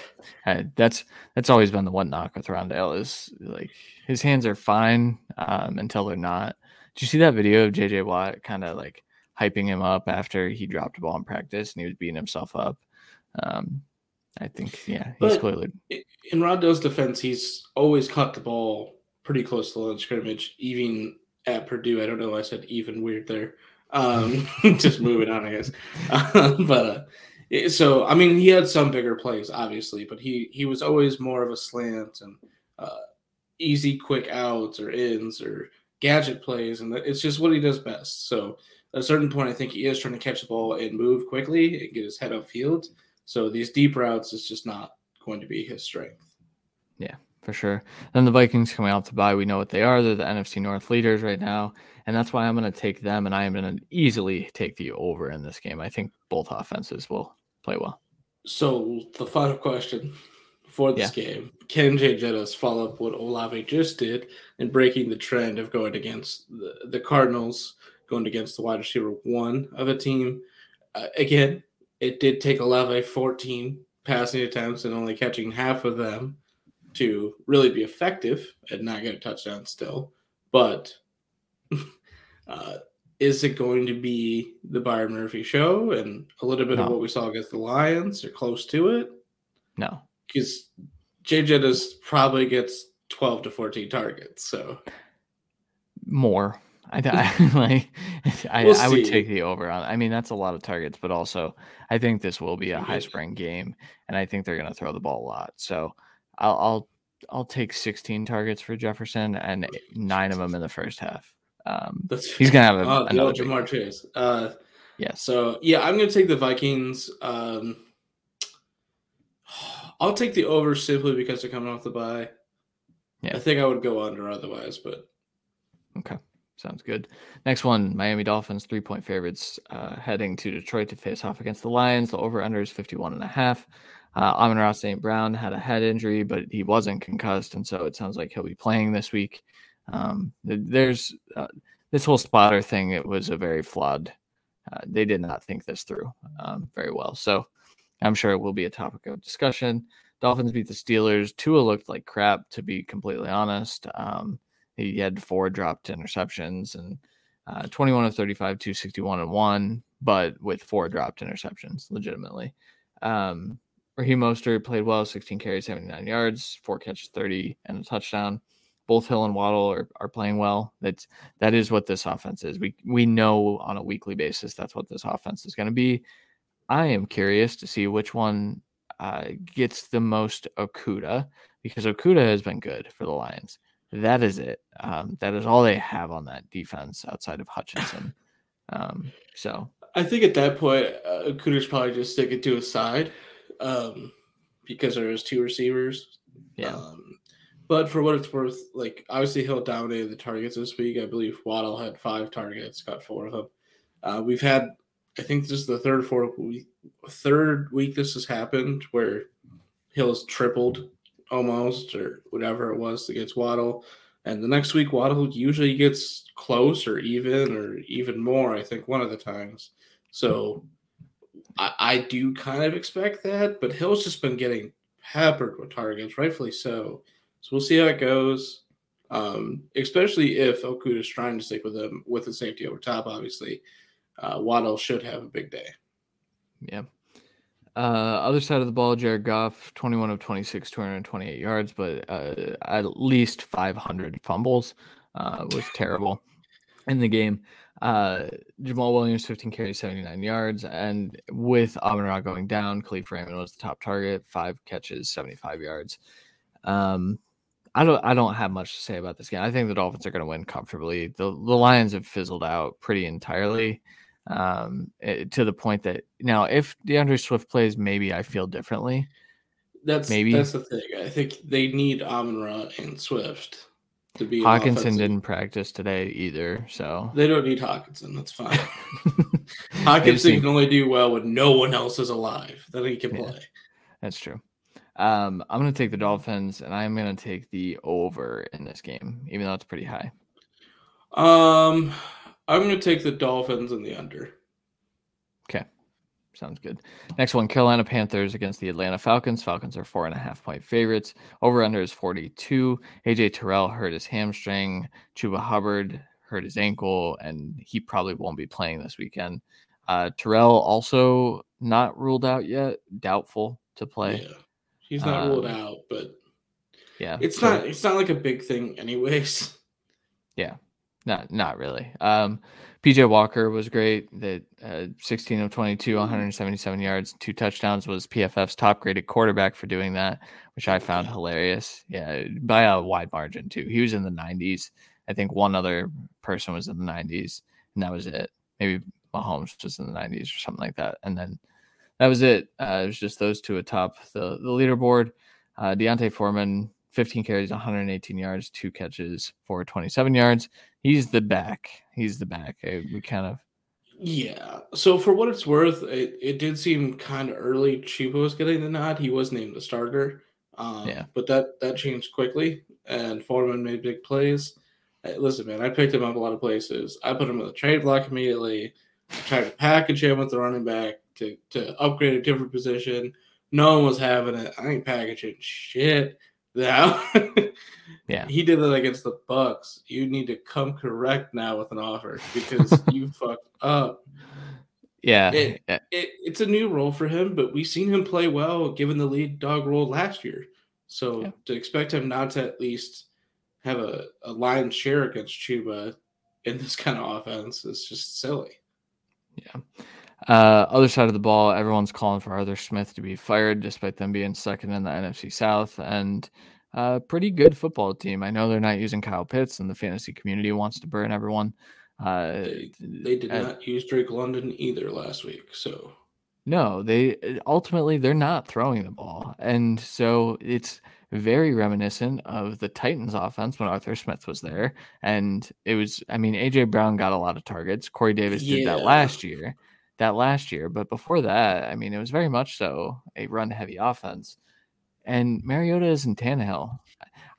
uh, that's that's always been the one knock with Rondale is like his hands are fine um, until they're not. Did you see that video of JJ Watt kind of like hyping him up after he dropped a ball in practice and he was beating himself up? Um, I think yeah, he's clearly in Rondale's defense, he's always caught the ball pretty close to the line scrimmage, even at Purdue. I don't know. I said even weird there. Um, just moving on, I guess. Um, but uh, so I mean, he had some bigger plays, obviously, but he he was always more of a slant and uh, easy, quick outs or ins or gadget plays, and it's just what he does best. So at a certain point, I think he is trying to catch the ball and move quickly and get his head upfield. So these deep routes is just not going to be his strength. Yeah, for sure. Then the Vikings coming out to bye, we know what they are. They're the NFC North leaders right now, and that's why I'm going to take them, and I am going to easily take the over in this game. I think both offenses will play well. So the final question for this yeah. game: Can Jay Jettis follow up what Olave just did in breaking the trend of going against the, the Cardinals, going against the wide receiver one of a team? Uh, again, it did take Olave 14 passing attempts and only catching half of them to really be effective and not get a touchdown still. But uh, is it going to be the Byron Murphy show and a little bit no. of what we saw against the Lions or close to it? No. Because Jay Jettis probably gets 12 to 14 targets. So more. I, I like I, we'll I would take the over on. I mean, that's a lot of targets, but also I think this will be a high spring game, and I think they're going to throw the ball a lot. So I'll, I'll I'll take 16 targets for Jefferson and nine of them in the first half. Um, he's gonna have a, oh, another Ja'Marr Chase. Uh, yeah. So yeah, I'm gonna take the Vikings. Um, I'll take the over simply because they're coming off the bye. Yeah. I think I would go under otherwise, but okay. Sounds good. Next one, Miami Dolphins, three point favorites uh, heading to Detroit to face off against the Lions. The over under is 51 and a half. Uh, Amon-Ra St. Brown had a head injury, but he wasn't concussed. And so it sounds like he'll be playing this week. Um, there's uh, this whole spotter thing. It was a very flawed. Uh, they did not think this through um, very well. So I'm sure it will be a topic of discussion. Dolphins beat the Steelers. Tua looked like crap, to be completely honest. Um, he had four dropped interceptions and uh, 21 of 35, 261 and one, but with four dropped interceptions, legitimately. Um, Raheem Mostert played well, 16 carries, 79 yards, four catches, 30, and a touchdown. Both Hill and Waddle are, are playing well. That's that is what this offense is. We we know on a weekly basis that's what this offense is going to be. I am curious to see which one uh, gets the most Okudah because Okudah has been good for the Lions that is it. Um, that is all they have on that defense outside of Hutchinson. Um, so I think at that point, uh, Cooter's probably just sticking to his side um, because there is two receivers. Yeah. Um, but for what it's worth, like obviously he'll dominate the targets this week. I believe Waddle had five targets, got four of them. Uh, we've had, I think this is the third, fourth week, third week this has happened where Hill's tripled almost, or whatever it was against Waddle. And the next week, Waddle usually gets close or even or even more, I think, one of the times. So I, I do kind of expect that, but Hill's just been getting peppered with targets, rightfully so. So we'll see how it goes. Um, especially if Okudah is trying to stick with him with the safety over top, obviously. Uh, Waddle should have a big day. Yeah. Uh, other side of the ball, Jared Goff, 21 of 26, 228 yards, but uh, at least 500 fumbles. Uh, was terrible in the game. Uh, Jamaal Williams, 15 carries, 79 yards. And with Amon going down, Kalif Raymond was the top target, five catches, 75 yards. Um, I don't I don't have much to say about this game. I think the Dolphins are going to win comfortably. The the Lions have fizzled out pretty entirely um, it, eh, to the point that now if D'Andre Swift plays, maybe I feel differently. That's maybe that's the thing. I think they need Amon Ra and Swift to be. Hockenson didn't practice today either, so they don't need Hockenson. That's fine. Hockenson can only do well when no one else is alive. Then he can yeah, play. That's true. Um, I'm going to take the Dolphins, and I'm going to take the over in this game, even though it's pretty high. Um, I'm going to take the Dolphins and the under. Okay. Sounds good. Next one Carolina Panthers against the Atlanta Falcons. Falcons are four and a half point favorites. Over under is 42. AJ Terrell hurt his hamstring. Chuba Hubbard hurt his ankle, and he probably won't be playing this weekend. Uh, Terrell also not ruled out yet, doubtful to play. Yeah. He's not um, ruled out, but yeah, it's so, not it's not like a big thing anyways. Yeah. Not not really. Um, PJ Walker was great. That uh, 16 of 22, 177 yards, two touchdowns was PFF's top graded quarterback for doing that, which I found hilarious. Yeah, by a wide margin too. He was in the 90s. I think one other person was in the 90s, and that was it. Maybe Mahomes was in the 90s or something like that, and then that was it. Uh, it was just those two atop the the leaderboard. Uh, D'Onta Foreman 15 carries, 118 yards, two catches for 27 yards. He's the back. He's the back. We kind of. Yeah. So for what it's worth, it, it did seem kind of early. Chuba was getting the nod. He was named the starter. Um, yeah. But that that changed quickly, and Foreman made big plays. Hey, listen, man, I picked him up a lot of places. I put him in the trade block immediately. Tried to package him with the running back to to upgrade a different position. No one was having it. I ain't packaging shit. Now, yeah, he did that against the Bucs. You need to come correct now with an offer because you fucked up. Yeah. It, it, it's a new role for him, but we've seen him play well given the lead dog role last year. So yeah. to expect him not to at least have a, a line share against Chuba in this kind of offense is just silly. Yeah. Uh, other side of the ball, everyone's calling for Arthur Smith to be fired, despite them being second in the NFC South and a uh, pretty good football team. I know they're not using Kyle Pitts, and the fantasy community wants to burn everyone. Uh, they, they, did uh, not use Drake London either last week, so no, they ultimately they're not throwing the ball, and so it's very reminiscent of the Titans offense when Arthur Smith was there. And it was, I mean, AJ Brown got a lot of targets. Corey Davis yeah. did that last year that last year. But before that, I mean, it was very much so a run heavy offense. And Mariota is in Tannehill.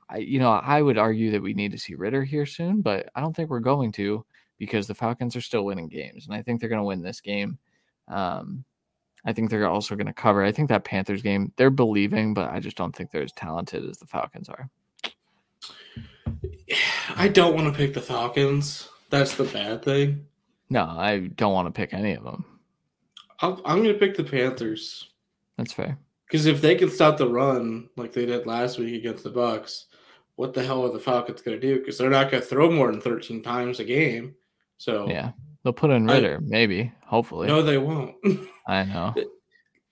I, you know, I would argue that we need to see Ridder here soon, but I don't think we're going to because the Falcons are still winning games, and I think they're going to win this game. Um, I think they're also going to cover. I think that Panthers game, they're believing, but I just don't think they're as talented as the Falcons are. I don't want to pick the Falcons. That's the bad thing. No, I don't want to pick any of them. I am going to pick the Panthers. That's fair. Because if they can stop the run like they did last week against the Bucs, what the hell are the Falcons going to do? Because they're not going to throw more than 13 times a game. So yeah, they'll put in Ridder, I, maybe, hopefully. No, they won't. I know.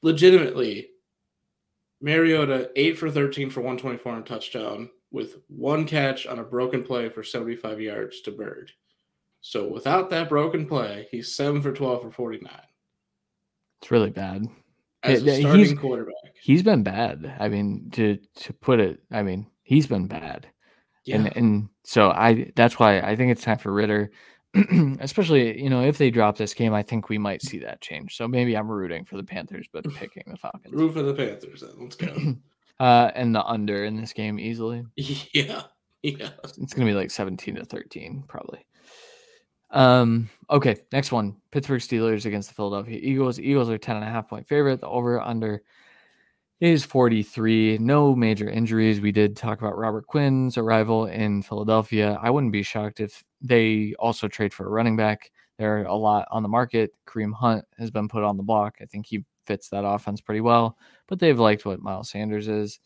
Legitimately, Mariota eight for 13 for 124 and touchdown with one catch on a broken play for 75 yards to Bird. So without that broken play, he's seven for twelve for forty nine. It's really bad. As a starting he's, quarterback, he's been bad. I mean, to to put it, I mean, he's been bad. Yeah. And and so I that's why I think it's time for Ridder. Especially, you know, if they drop this game, I think we might see that change. So maybe I'm rooting for the Panthers, but picking the Falcons. Root for the Panthers then. Let's go. uh and the under in this game easily. Yeah. Yeah. It's gonna be like 17 to 13, probably. Um, okay, next one. Pittsburgh Steelers against the Philadelphia Eagles. Eagles are 10 and a half point favorite. The over under is 43. No major injuries. We did talk about Robert Quinn's arrival in Philadelphia. I wouldn't be shocked if they also trade for a running back. There are a lot on the market. Kareem Hunt has been put on the block. I think he fits that offense pretty well, but they've liked what Miles Sanders is.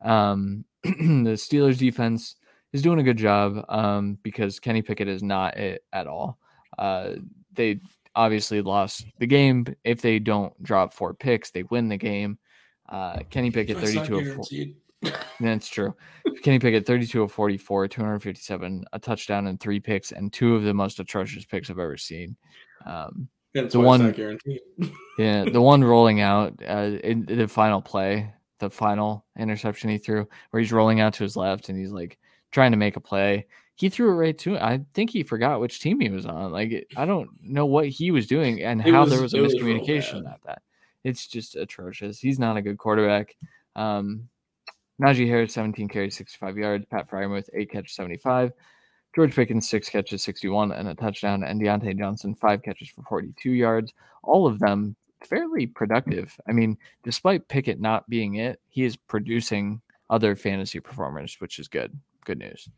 Um, the Steelers defense is doing a good job um, because Kenny Pickett is not it at all. Uh, they obviously lost the game. If they don't drop four picks, they win the game. Uh, Kenny Pickett, That's 32 of 4. That's true. Kenny Pickett, 32 of 44, 257, a touchdown and three picks, and two of the most atrocious picks I've ever seen. Um, the one, yeah, the one rolling out uh, in the final play, the final interception he threw, where he's rolling out to his left and he's like trying to make a play. He threw it right to. I think he forgot which team he was on. Like I don't know what he was doing and how was, there was a miscommunication about that. It's just atrocious. He's not a good quarterback. Um, Najee Harris, 17 carries, 65 yards. Pat Freiermuth, 8 catches, 75. George Pickens, 6 catches, 61, and a touchdown. And Diontae Johnson, 5 catches for 42 yards. All of them fairly productive. I mean, despite Pickett not being it, he is producing other fantasy performers, which is good good news.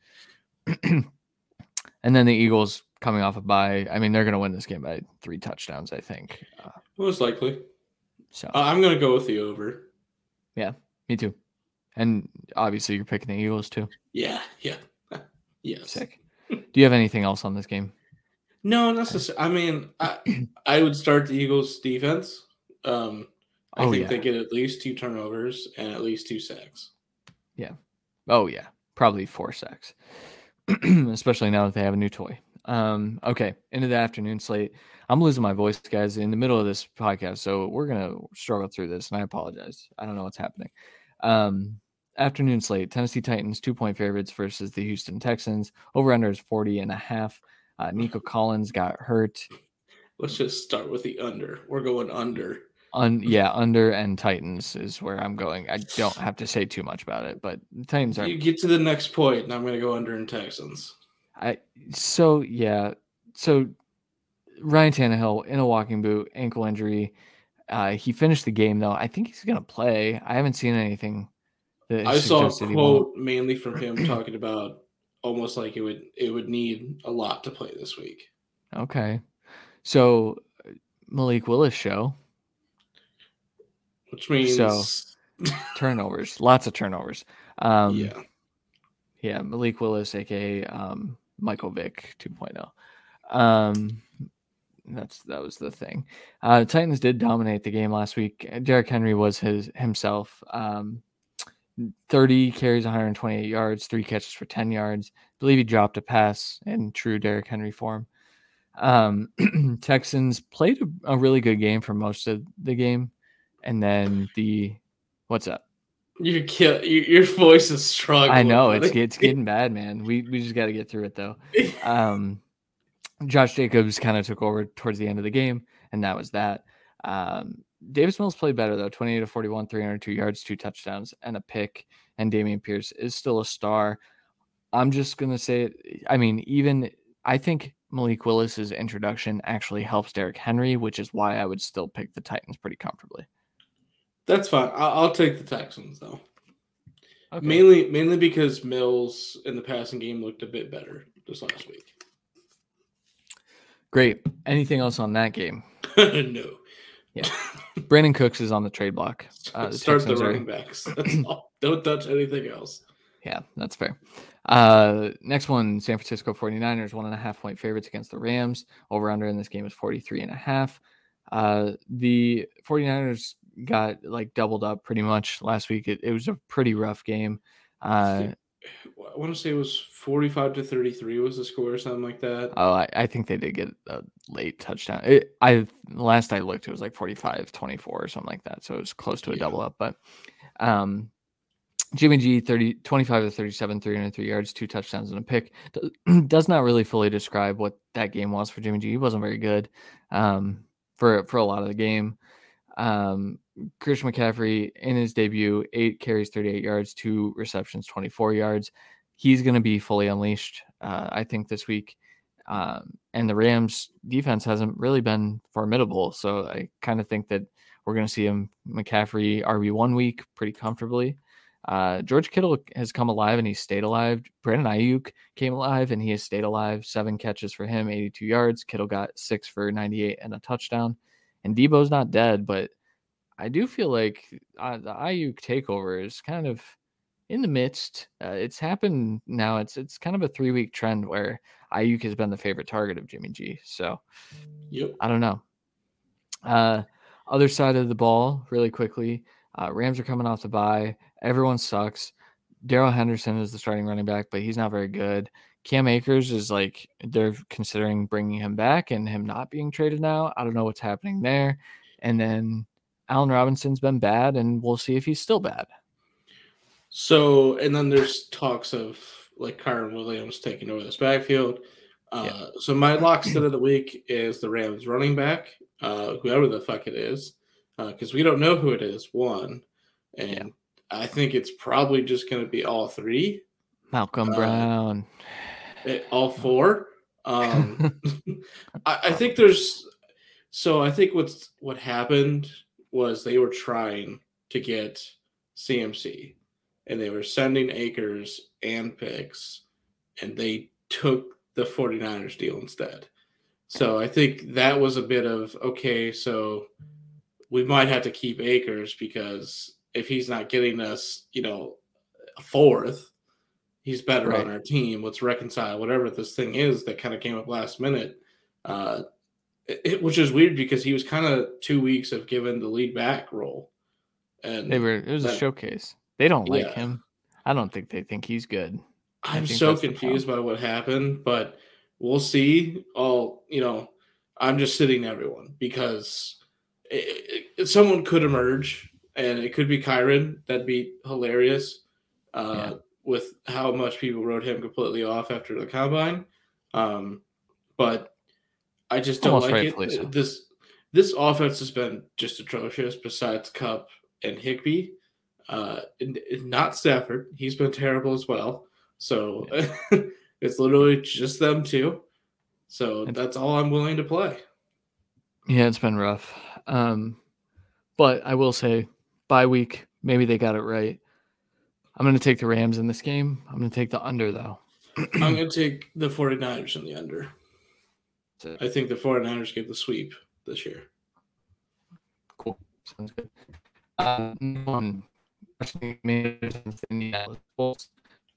and then the Eagles coming off a bye. I mean, they're going to win this game by three touchdowns, I think. Uh, Most likely. So uh, I'm going to go with the over. Yeah, me too. And obviously, you're picking the Eagles too. Yeah, yeah, yes. Sick. Do you have anything else on this game? No, necessarily. I mean, I, I would start the Eagles defense. Um, I Oh, think yeah. they get at least two turnovers and at least two sacks. Yeah. Oh yeah, probably four sacks, especially now that they have a new toy. Um, okay, into the afternoon slate. I'm losing my voice, guys, in the middle of this podcast, so we're gonna struggle through this, and I apologize. I don't know what's happening. Um, afternoon slate: Tennessee Titans two point favorites versus the Houston Texans. Over under is 40 and a half. Uh, Nico Collins got hurt. Let's just start with the under. We're going under. Un, yeah, under and Titans is where I'm going. I don't have to say too much about it, but Titans are You get to the next point, and I'm going to go under in Texans. I so yeah. So Ryan Tannehill in a walking boot, ankle injury. Uh, he finished the game though. I think he's gonna play. I haven't seen anything that I saw a quote mainly from him talking about almost like it would it would need a lot to play this week. Okay, so Malik Willis show Which means So, turnovers, lots of turnovers. Um, yeah. Yeah, Malik Willis, aka um, Michael Vick 2.0. Um, that's that was the thing. Uh, Titans did dominate the game last week. Derrick Henry was his himself. Um, 30 carries, 128 yards, three catches for 10 yards. I believe he dropped a pass in true Derrick Henry form. Um, Texans played a, a really good game for most of the game, and then the what's up? You kill your, your voice is strong. I know it's it's getting bad, man. We we just got to get through it though. Um, Josh Jacobs kind of took over towards the end of the game, and that was that. Um, Davis Mills played better though, 28 to 41, 302 yards, two touchdowns, and a pick. And Dameon Pierce is still a star. I'm just gonna say it. I mean, even I think Malik Willis's introduction actually helps Derrick Henry, which is why I would still pick the Titans pretty comfortably. That's fine. I'll, I'll take the Texans though. Okay. Mainly mainly because Mills in the passing game looked a bit better this last week. Great. Anything else on that game? no. Yeah. Brandin Cooks is on the trade block. Uh, the Start the Texans are- running backs. Don't touch anything else. Yeah, that's fair. Uh, next one, San Francisco 49ers, one and a half point favorites against the Rams. Over under in this game is 43 and a half. Uh, the 49ers got like doubled up pretty much last week. It, it was a pretty rough game. Uh, I want to say it was 45 to 33 was the score or something like that. oh, I, I think they did get a late touchdown. It, I last I looked, it was like 45 24 or something like that. So it was close to a Yeah. double up. But um, Jimmy G 30, 25 to 37, 303 yards, two touchdowns and a pick. Does not really fully describe what that game was for Jimmy G. He wasn't very good um, for for a lot of the game. Um, Christian McCaffrey in his debut, eight carries, 38 yards, two receptions, 24 yards. He's going to be fully unleashed, uh, I think, this week. Um, and the Rams defense hasn't really been formidable. So I kind of think that we're going to see him, McCaffrey, RB1 week pretty comfortably. Uh, George Kittle has come alive and he's stayed alive. Brandon Aiyuk came alive and he has stayed alive. Seven catches for him, 82 yards. Kittle got six for 98 and a touchdown. And Deebo's not dead, but I do feel like uh, the Aiyuk takeover is kind of in the midst. Uh, it's happened now. It's it's kind of a three week trend where Aiyuk has been the favorite target of Jimmy G. So Yep. I don't know. Uh, other side of the ball, really quickly. Uh, Rams are coming off the bye. Everyone sucks. Darrell Henderson is the starting running back, but he's not very good. Cam Akers is like they're considering bringing him back and him not being traded now. I don't know what's happening there. And then Allen Robinson's been bad, and we'll see if he's still bad. So, and then there's talks of like Kyren Williams taking over this backfield. Uh, So my lock stat of the week is the Rams running back, uh, whoever the fuck it is, because we don't know who it is. One, and Yeah. I think it's probably just going to be all three, Malcolm Uh, Brown. eh, all four. Um, I, I think there's so I think what's what happened was they were trying to get CMC and they were sending Akers and picks and they took the 49ers deal instead. So I think that was a bit of okay, so we might have to keep Akers because if he's not getting us, you know, a fourth, he's better Right. on our team. Let's reconcile whatever this thing is that kind of came up last minute. Uh, it, which is weird because he was kind of two weeks of given the lead back role, and They were it was a showcase. They don't like Yeah. him. I don't think they think he's good. I I'm so confused by what happened, but we'll see. All you know, I'm just sitting everyone because it, it- someone could emerge, and it could be Kyren. That'd be hilarious. Uh, Yeah. With how much people wrote him completely off after the combine, um, but I just don't Almost like it. so. This this offense has been just atrocious. Besides Kupp and Higbee, uh, and- and not Stafford. He's been terrible as well. So it's literally just them two. So that's all I'm willing to play. Yeah, it's been rough. Um, but I will say, bye week, maybe they got it right. I'm going to take the Rams in this game. I'm going to take the under, though. I'm going to take the 49ers in the under. That's it. I think the 49ers get the sweep this year. Cool. Sounds good. Um, one, Washington Commanders and Indianapolis Colts.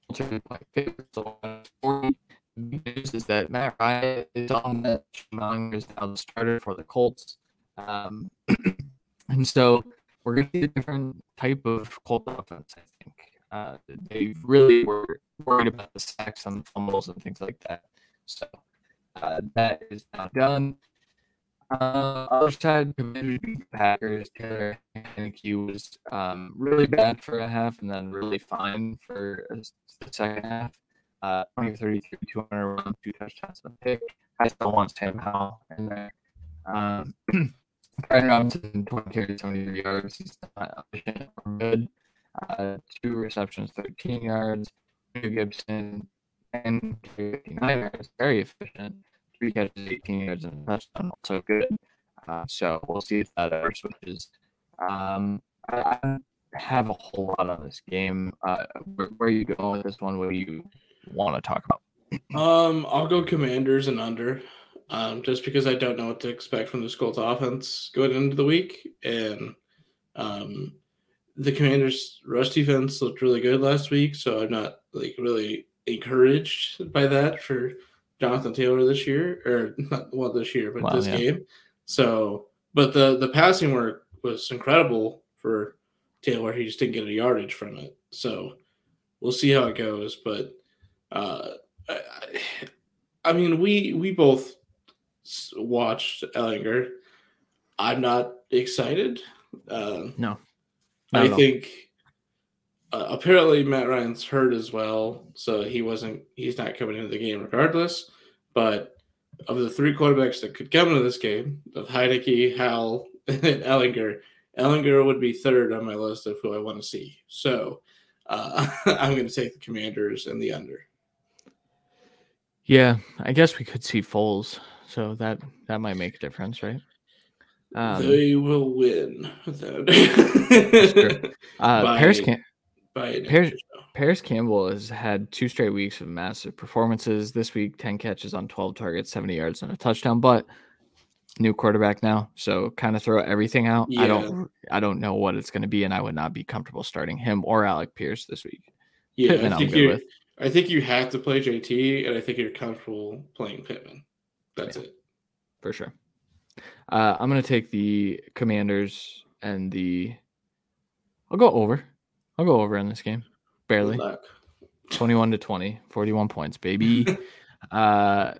Colts are my favorite. So, uh, 40. The big news is that Matt Ryan is on the Monger is now the starter for the Colts. Um, and so we're going to see a different type of Colt offense, I think. Uh, they really were worried about the sacks and fumbles and things like that. So uh, that is now done. Uh, other side, Commanders beat the Packers. Taylor Heinicke was um, really bad for a half and then really fine for the second half. Uh, 20 33, 200 runs, two touchdowns, and a pick. I still want Sam Howell in there. Um, Robinson, 20 carries, 73 yards. He's not efficient or good. Uh, two receptions, 13 yards. New Gibson, and 59 yards, very efficient three catches, 18 yards, and a touchdown. Also good. Uh, so we'll see if that ever switches. Um, I, I have a whole lot on this game. Uh, where, where are you going with this one? What do you want to talk about? Um, I'll go Commanders and under, um, just because I don't know what to expect from the Colts offense going into the week, and um, the Commanders' rush defense looked really good last week, so I'm not like really encouraged by that for Jonathan Taylor this year, or not well this year, but Well, this yeah. game. So, but the the passing work was incredible for Taylor. He just didn't get a yardage from it. So, we'll see how it goes, but. Uh, I, I- mean, we we both watched Ehlinger. I'm not excited. Um, No. I think uh, apparently Matt Ryan's hurt as well, so he wasn't. He's not coming into the game regardless. But of the three quarterbacks that could come into this game, of Heinicke, Howell, and Ehlinger, Ehlinger would be third on my list of who I want to see. So uh, I'm going to take the Commanders and the under. Yeah, I guess we could see Foles, so that that might make a difference, right? Um, they will win uh, Parris Cam- by Parris- Parris Campbell has had two straight weeks of massive performances. This week, 10 catches on 12 targets, 70 yards, and a touchdown. But new quarterback now, so kind of throw everything out. I don't, I don't know what it's going to be, and I would not be comfortable starting him or Alec Pierce this week. Yeah, Pittman I think you. with. I think you have to play JT, and I think you're comfortable playing Pittman. That's it. for sure. Uh, I'm gonna take the Commanders and the. I'll go over. I'll go over in this game, barely. 21 to 20, 41 points, baby. uh,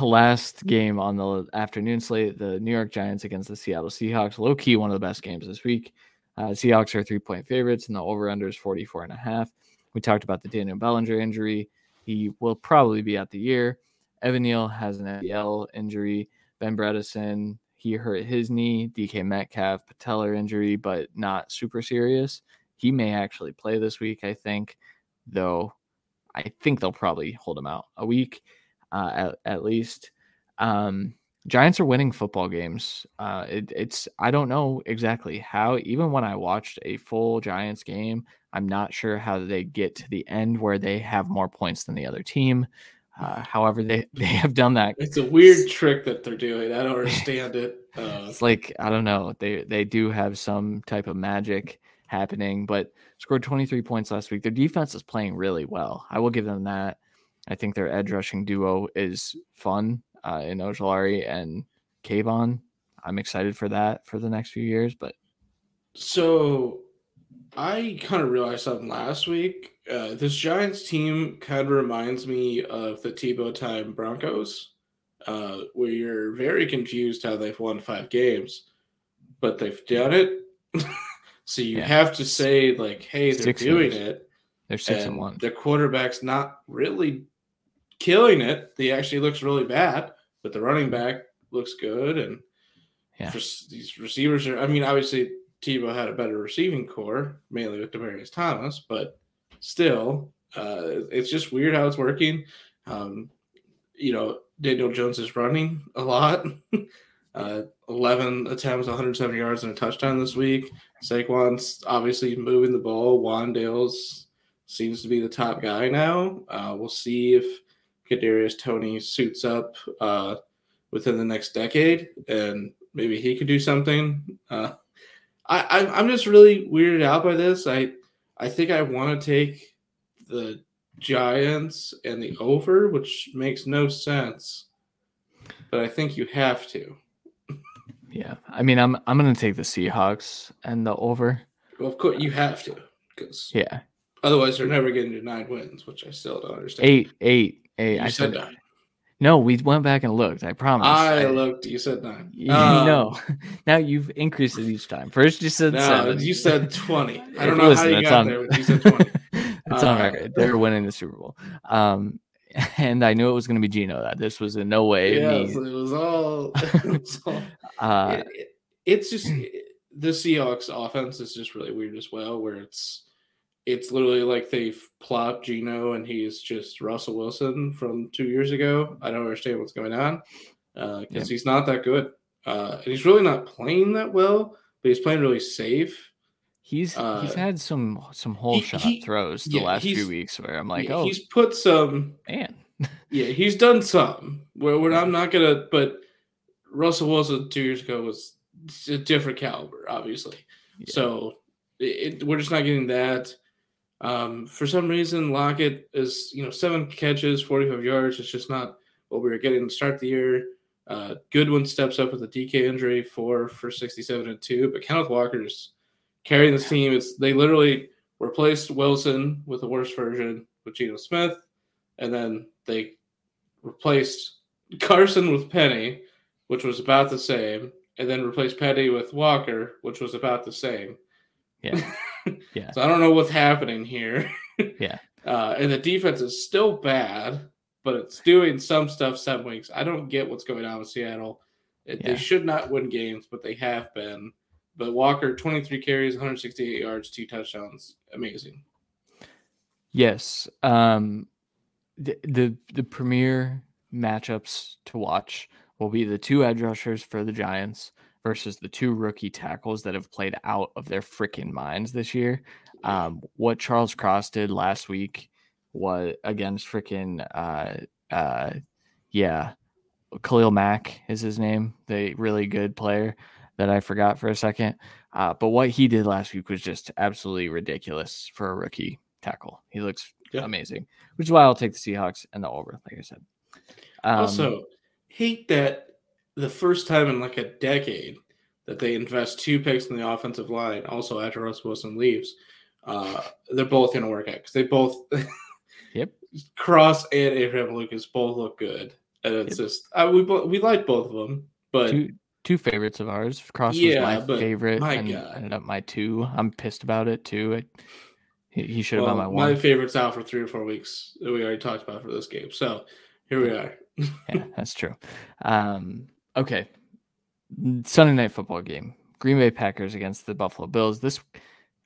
last game on the afternoon slate, the New York Giants against the Seattle Seahawks. Low key, one of the best games this week. Uh, Seahawks are three point favorites, and the over under is 44 and a half. We talked about the Daniel Bellinger injury. He will probably be out the year. Evan Neal has an MCL injury. Ben Bredeson, he hurt his knee. DK Metcalf, patellar injury, but not super serious. He may actually play this week, I think, though I think they'll probably hold him out a week uh, at, at least. Um, Giants are winning football games. Uh, it, it's I don't know exactly how. Even when I watched a full Giants game, I'm not sure how they get to the end where they have more points than the other team. Uh, however, they they have done that. It's a weird trick that they're doing. I don't understand it. Uh, It's like I don't know. They they do have some type of magic. Happening, but scored 23 points last week. Their defense is playing really well. I will give them that. I think their edge rushing duo is fun uh, in Ojulari and Kayvon. I'm excited for that for the next few years. But so I kind of realized something last week. Uh, this Giants team kind of reminds me of the Tebow time Broncos, uh, where you're very confused how they've won five games, but they've done it. so you yeah. have to say like, "Hey, they're six doing years. it." They're six and, and one. The quarterback's not really killing it. He actually looks really bad, but the running back looks good, and yeah. these receivers are. I mean, obviously Tebow had a better receiving core, mainly with Demaryius Thomas, but still, uh, it's just weird how it's working. Um, you know, Daniel Jones is running a lot. uh, 11 attempts, 170 yards, and a touchdown this week. Saquon's obviously moving the ball. Wan'Dale's seems to be the top guy now. Uh, we'll see if Kadarius Toney suits up uh, within the next decade, and maybe he could do something. Uh, I, I'm just really weirded out by this. I I think I want to take the Giants and the over, which makes no sense, but I think you have to. Yeah, I mean, I'm I'm gonna take the Seahawks and the over. Well, of course you have to, because yeah, otherwise they're never getting to nine wins, which I still don't understand. Eight, eight, eight. You I said nine. No, we went back and looked. I promise. I, I looked. You said nine. You um, know, now you've increased it each time. First, you said no, seven. You said twenty. I don't know Listen, how you got on, there. you said twenty. it's uh, on record. They're winning the Super Bowl. Um, and I knew it was going to be Geno. That this was in no way. Yes, me. it was all. It was all uh, it, it, it's just the Seahawks offense is just really weird as well, where it's it's literally like they've plopped Geno and he's just Russell Wilson from two years ago. I don't understand what's going on because uh, yeah. he's not that good. Uh, and he's really not playing that well, but he's playing really safe. He's uh, he's had some some hole he, shot he, throws the yeah, last few weeks where I'm like, yeah, oh, he's put some man. yeah, he's done some where, where I'm not gonna, but Russell Wilson two years ago was a different caliber, obviously. So it, we're just not getting that. Um, for some reason, Lockett is you know seven catches, 45 yards. It's just not what we were getting to start the year. Uh, Goodwin steps up with a DK injury, four for 67 and two. But Kenneth Walker's carrying this team. It's they literally replaced Wilson with a worse version with Geno Smith, and then they replaced Carson with Penny, which was about the same, and then replaced Penny with Walker, which was about the same. Yeah. Yeah. so I don't know what's happening here. yeah. Uh, and the defense is still bad, but it's doing some stuff some weeks. I don't get what's going on with Seattle. It, yeah. They should not win games, but they have been. But Walker, 23 carries, 168 yards, two touchdowns. Amazing. Yes. Um, the, the, the premier matchups to watch will be the two edge rushers for the Giants versus the two rookie tackles that have played out of their freaking minds this year. Um, what Charles Cross did last week was against freaking uh uh yeah, Khalil Mack is his name, the really good player that I forgot for a second. Uh, but what he did last week was just absolutely ridiculous for a rookie tackle. He looks yeah. amazing, which is why I'll take the Seahawks and the over, like I said. Um, also, hate that the first time in like a decade that they invest two picks in the offensive line. Also, after Russ Wilson leaves, uh, they're both going to work out because they both, yep, Cross and Abraham Lucas both look good, and it's yep. just uh, we we like both of them, but. Two, two favorites of ours. Cross yeah, was my favorite my and God. ended up my two. I'm pissed about it too. he, he should have well, been my one. My favorite's out for three or four weeks. We already talked about for this game. So here we are. yeah, that's true. Um, Okay. Sunday night football game. Green Bay Packers against the Buffalo Bills. This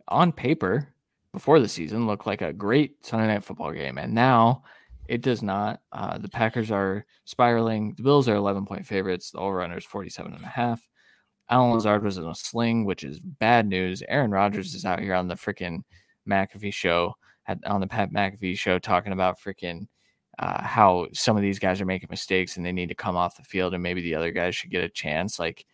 on paper before the season looked like a great Sunday night football game. And now it does not. Uh, the Packers are spiraling. The Bills are 11 point favorites. The over under is 47 and a half. Allen Lazard was in a sling, which is bad news. Aaron Rodgers is out here on the freaking McAfee show, at, on the Pat McAfee show, talking about freaking uh, how some of these guys are making mistakes and they need to come off the field and maybe the other guys should get a chance. Like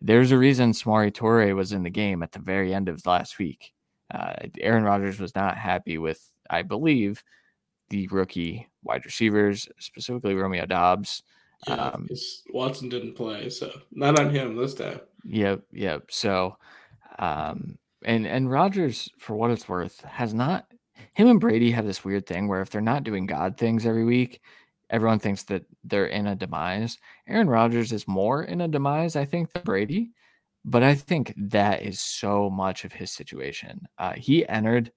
there's a reason Samori Toure was in the game at the very end of last week. Uh, Aaron Rodgers was not happy with, I believe, the rookie wide receivers, specifically Romeo Doubs. Yeah, um, Watson didn't play, so not on him this time. Yep, yep. So, um, and and Rodgers, for what it's worth, has not. Him and Brady have this weird thing where if they're not doing God things every week, everyone thinks that they're in a demise. Aaron Rodgers is more in a demise, I think, than Brady, but I think that is so much of his situation. Uh, he entered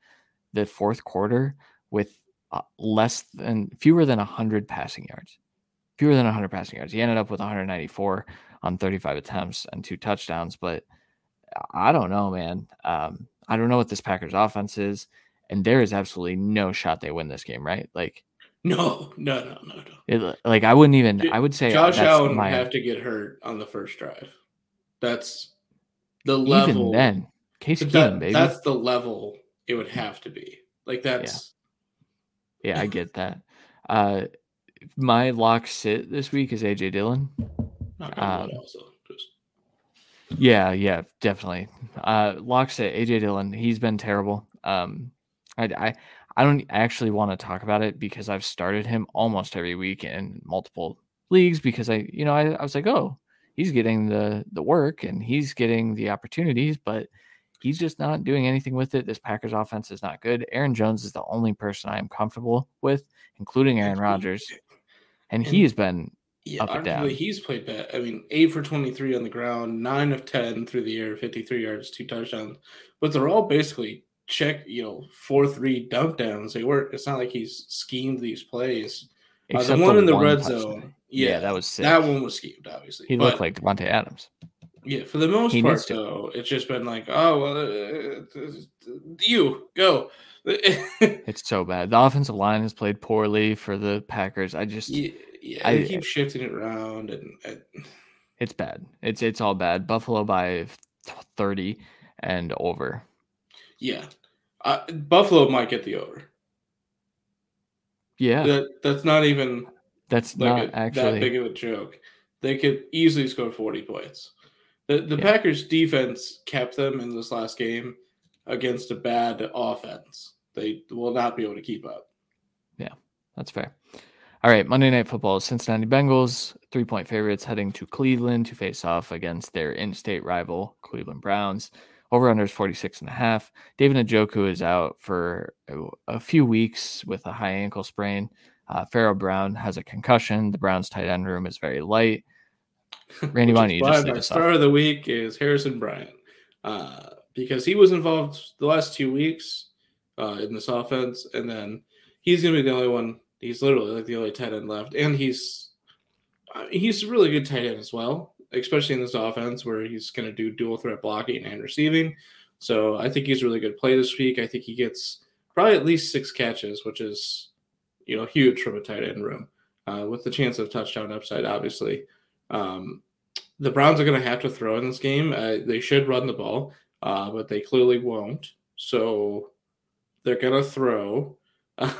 the fourth quarter with uh, less than fewer than 100 passing yards. Fewer than 100 passing yards. He ended up with 194 on 35 attempts and two touchdowns, but I don't know, man. Um, I don't know what this Packers offense is, and there is absolutely no shot they win this game, right? Like no, no, no, no, no. It, like I wouldn't even. I would say Josh Allen would have to get hurt on the first drive. That's the level. Even then, Case Keenum, that, baby. That's the level it would have to be. Like that's. Yeah, I get that. Uh, my lock sit this week is AJ Dillon. Um. Just... Yeah, yeah, definitely. Uh, lock sit AJ Dillon. He's been terrible. Um, I, I I don't actually want to talk about it because I've started him almost every week in multiple leagues because I, you know, I, I was like, oh, he's getting the the work and he's getting the opportunities, but he's just not doing anything with it. This Packers offense is not good. Aaron Jones is the only person I am comfortable with, including Aaron Rodgers, and, and he has been yeah, up and down. He's played bad. I mean, eight for twenty three on the ground, nine of ten through the air, fifty three yards, two touchdowns, but they're all basically check, you know, four three dunk downs. They were. It's not like he's schemed these plays. Uh, the one the in the red zone, yeah, yeah, that was sick. that one was schemed. Obviously, he but, looked like Davante Adams. Yeah, for the most he part, though, it's just been like, oh, well, uh, uh you go. it's so bad. The offensive line has played poorly for the Packers. I just, yeah, yeah I keep shifting it around, and, and it's bad. It's it's all bad. Buffalo by thirty and over. Yeah, uh, Buffalo might get the over. Yeah, that, that's not even that's like not a, actually that big of a joke. They could easily score forty points. The the yeah. Packers defense kept them in this last game against a bad offense. They will not be able to keep up. Yeah, that's fair. All right, Monday Night Football. Cincinnati Bengals, three point favorites heading to Cleveland to face off against their in state rival, Cleveland Browns. Over under is 46 and a half. David Njoku is out for a few weeks with a high ankle sprain. Uh, Pharaoh Brown has a concussion. The Browns tight end room is very light. Randy, why don't just my star of the week is Harrison Bryant uh, because he was involved the last two weeks uh, in this offense, and then he's going to be the only one. He's literally like the only tight end left, and he's he's a really good tight end as well especially in this offense where he's going to do dual threat blocking and receiving. So I think he's a really good play this week. I think he gets probably at least six catches, which is you know huge from a tight end room, uh, with the chance of touchdown upside. Obviously, um, the Browns are going to have to throw in this game. Uh, they should run the ball, uh, but they clearly won't. So they're going to throw.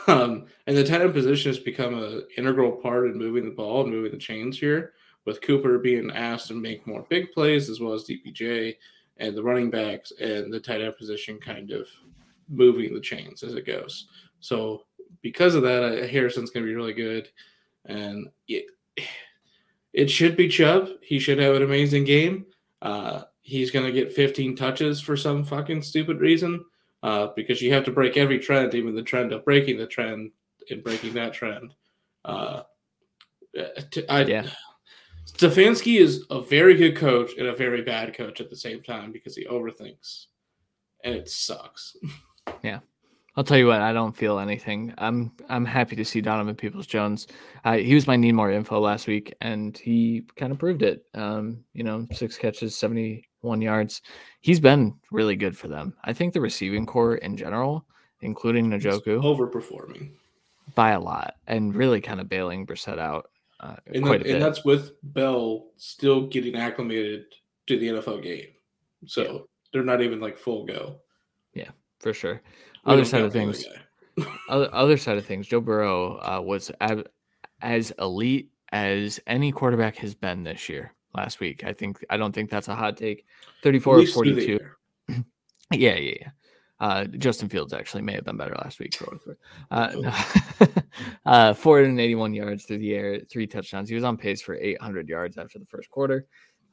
Um, and the tight end position has become an integral part in moving the ball and moving the chains here with Cooper being asked to make more big plays as well as DPJ and the running backs and the tight end position kind of moving the chains as it goes. So because of that, Harrison's going to be really good, and it, it should be Chubb. He should have an amazing game. Uh, he's going to get 15 touches for some fucking stupid reason uh, because you have to break every trend, even the trend of breaking the trend and breaking that trend. Uh, I, yeah. Stefanski is a very good coach and a very bad coach at the same time because he overthinks, and it sucks. Yeah, I'll tell you what. I don't feel anything. I'm I'm happy to see Donovan Peoples Jones. Uh, he was my need more info last week, and he kind of proved it. Um, you know, six catches, seventy one yards. He's been really good for them. I think the receiving corps in general, including Njoku, overperforming by a lot, and really kind of bailing Brissett out. Uh, and, the, and that's with Bell still getting acclimated to the NFL game. So yeah. they're not even like full go. Yeah, for sure. Other side of things, other, other side of things, Joe Burrow uh, was ab- as elite as any quarterback has been this year. Last week, I think I don't think that's a hot take. Thirty-four or forty-two. yeah, yeah, yeah. Uh, Justin Fields actually may have been better last week. For uh, no. uh, 481 yards through the air, three touchdowns. He was on pace for 800 yards after the first quarter.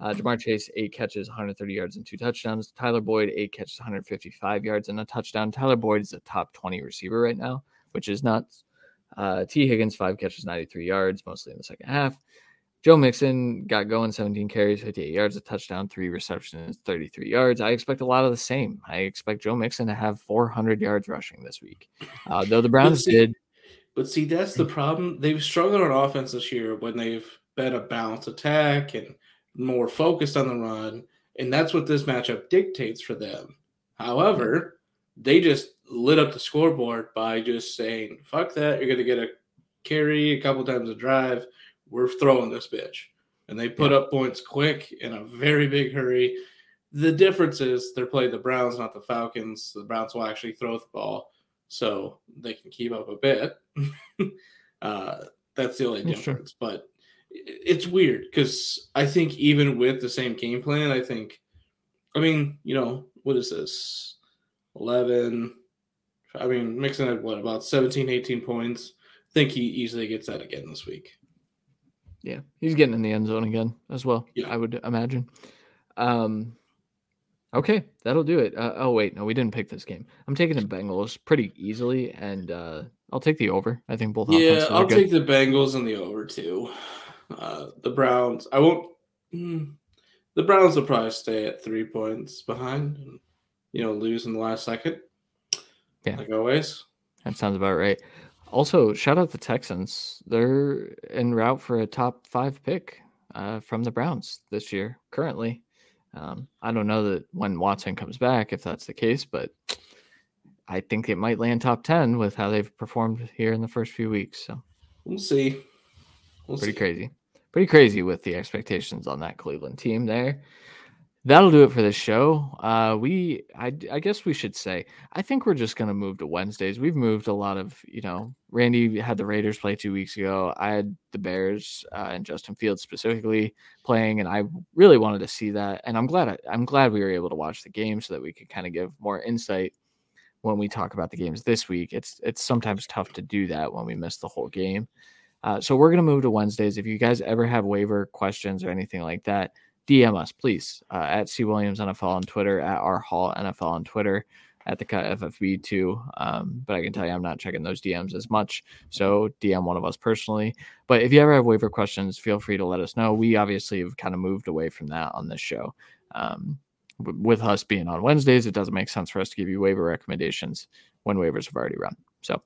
Uh, Ja'Marr Chase, eight catches, 130 yards, and two touchdowns. Tyler Boyd, eight catches, 155 yards, and a touchdown. Tyler Boyd is a top 20 receiver right now, which is nuts. Uh, Tee Higgins, five catches, 93 yards, mostly in the second half. Joe Mixon got going 17 carries, 58 yards, a touchdown, three receptions, 33 yards. I expect a lot of the same. I expect Joe Mixon to have 400 yards rushing this week. Uh, though the Browns see, did. But see, that's the problem. They've struggled on offense this year when they've been a balanced attack and more focused on the run. And that's what this matchup dictates for them. However, they just lit up the scoreboard by just saying, fuck that. You're going to get a carry a couple times a drive we're throwing this bitch. And they put up points quick in a very big hurry. The difference is they're playing the Browns, not the Falcons. The Browns will actually throw the ball, so they can keep up a bit. uh, that's the only difference. But it's weird because I think even with the same game plan, I think, I mean, you know, what is this? 11. I mean, Mixon had what, about 17, 18 points. I think he easily gets that again this week. Yeah, he's getting in the end zone again as well. Yeah. I would imagine. Um, okay, that'll do it. Uh, oh wait, no, we didn't pick this game. I'm taking the Bengals pretty easily, and uh, I'll take the over. I think both. Yeah, I'll take the Bengals and the over too. Uh, the Browns, I won't. Mm, the Browns will probably stay at three points behind, and you know, lose in the last second. Yeah, like always. That sounds about right. Also, shout out the Texans. They're en route for a top five pick uh, from the Browns this year, currently. Um, I don't know that when Watson comes back, if that's the case, but I think it might land top 10 with how they've performed here in the first few weeks. So we'll see. We'll Pretty see. crazy. Pretty crazy with the expectations on that Cleveland team there that'll do it for this show. Uh, we, I, I guess we should say, I think we're just going to move to Wednesdays. We've moved a lot of, you know, Randy had the Raiders play two weeks ago. I had the Bears uh, and Justin Fields specifically playing, and I really wanted to see that. And I'm glad, I, I'm glad we were able to watch the game so that we could kind of give more insight when we talk about the games this week. It's, it's sometimes tough to do that when we miss the whole game. Uh, so we're going to move to Wednesdays. If you guys ever have waiver questions or anything like that, DM us, please, uh, at C Williams NFL on Twitter, at R Hall NFL on Twitter, at the cut FFB too. Um, but I can tell you, I'm not checking those DMs as much. So DM one of us personally. But if you ever have waiver questions, feel free to let us know. We obviously have kind of moved away from that on this show. Um, with us being on Wednesdays, it doesn't make sense for us to give you waiver recommendations when waivers have already run. So,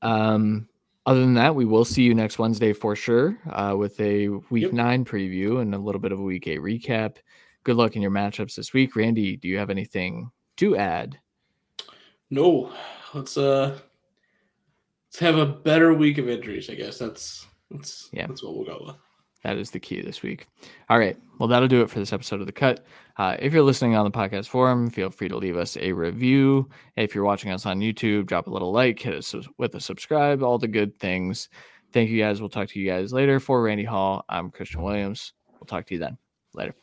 um, other than that, we will see you next Wednesday for sure uh, with a week yep. nine preview and a little bit of a week eight recap. Good luck in your matchups this week. Randy, do you have anything to add? No. Let's uh let's have a better week of injuries, I guess. That's that's yeah, that's what we'll go with. That is the key this week. All right. Well, that'll do it for this episode of The Cut. Uh, if you're listening on the podcast forum, feel free to leave us a review. If you're watching us on YouTube, drop a little like, hit us with a subscribe, all the good things. Thank you guys. We'll talk to you guys later. For Randy Hall, I'm Christian Williams. We'll talk to you then. Later.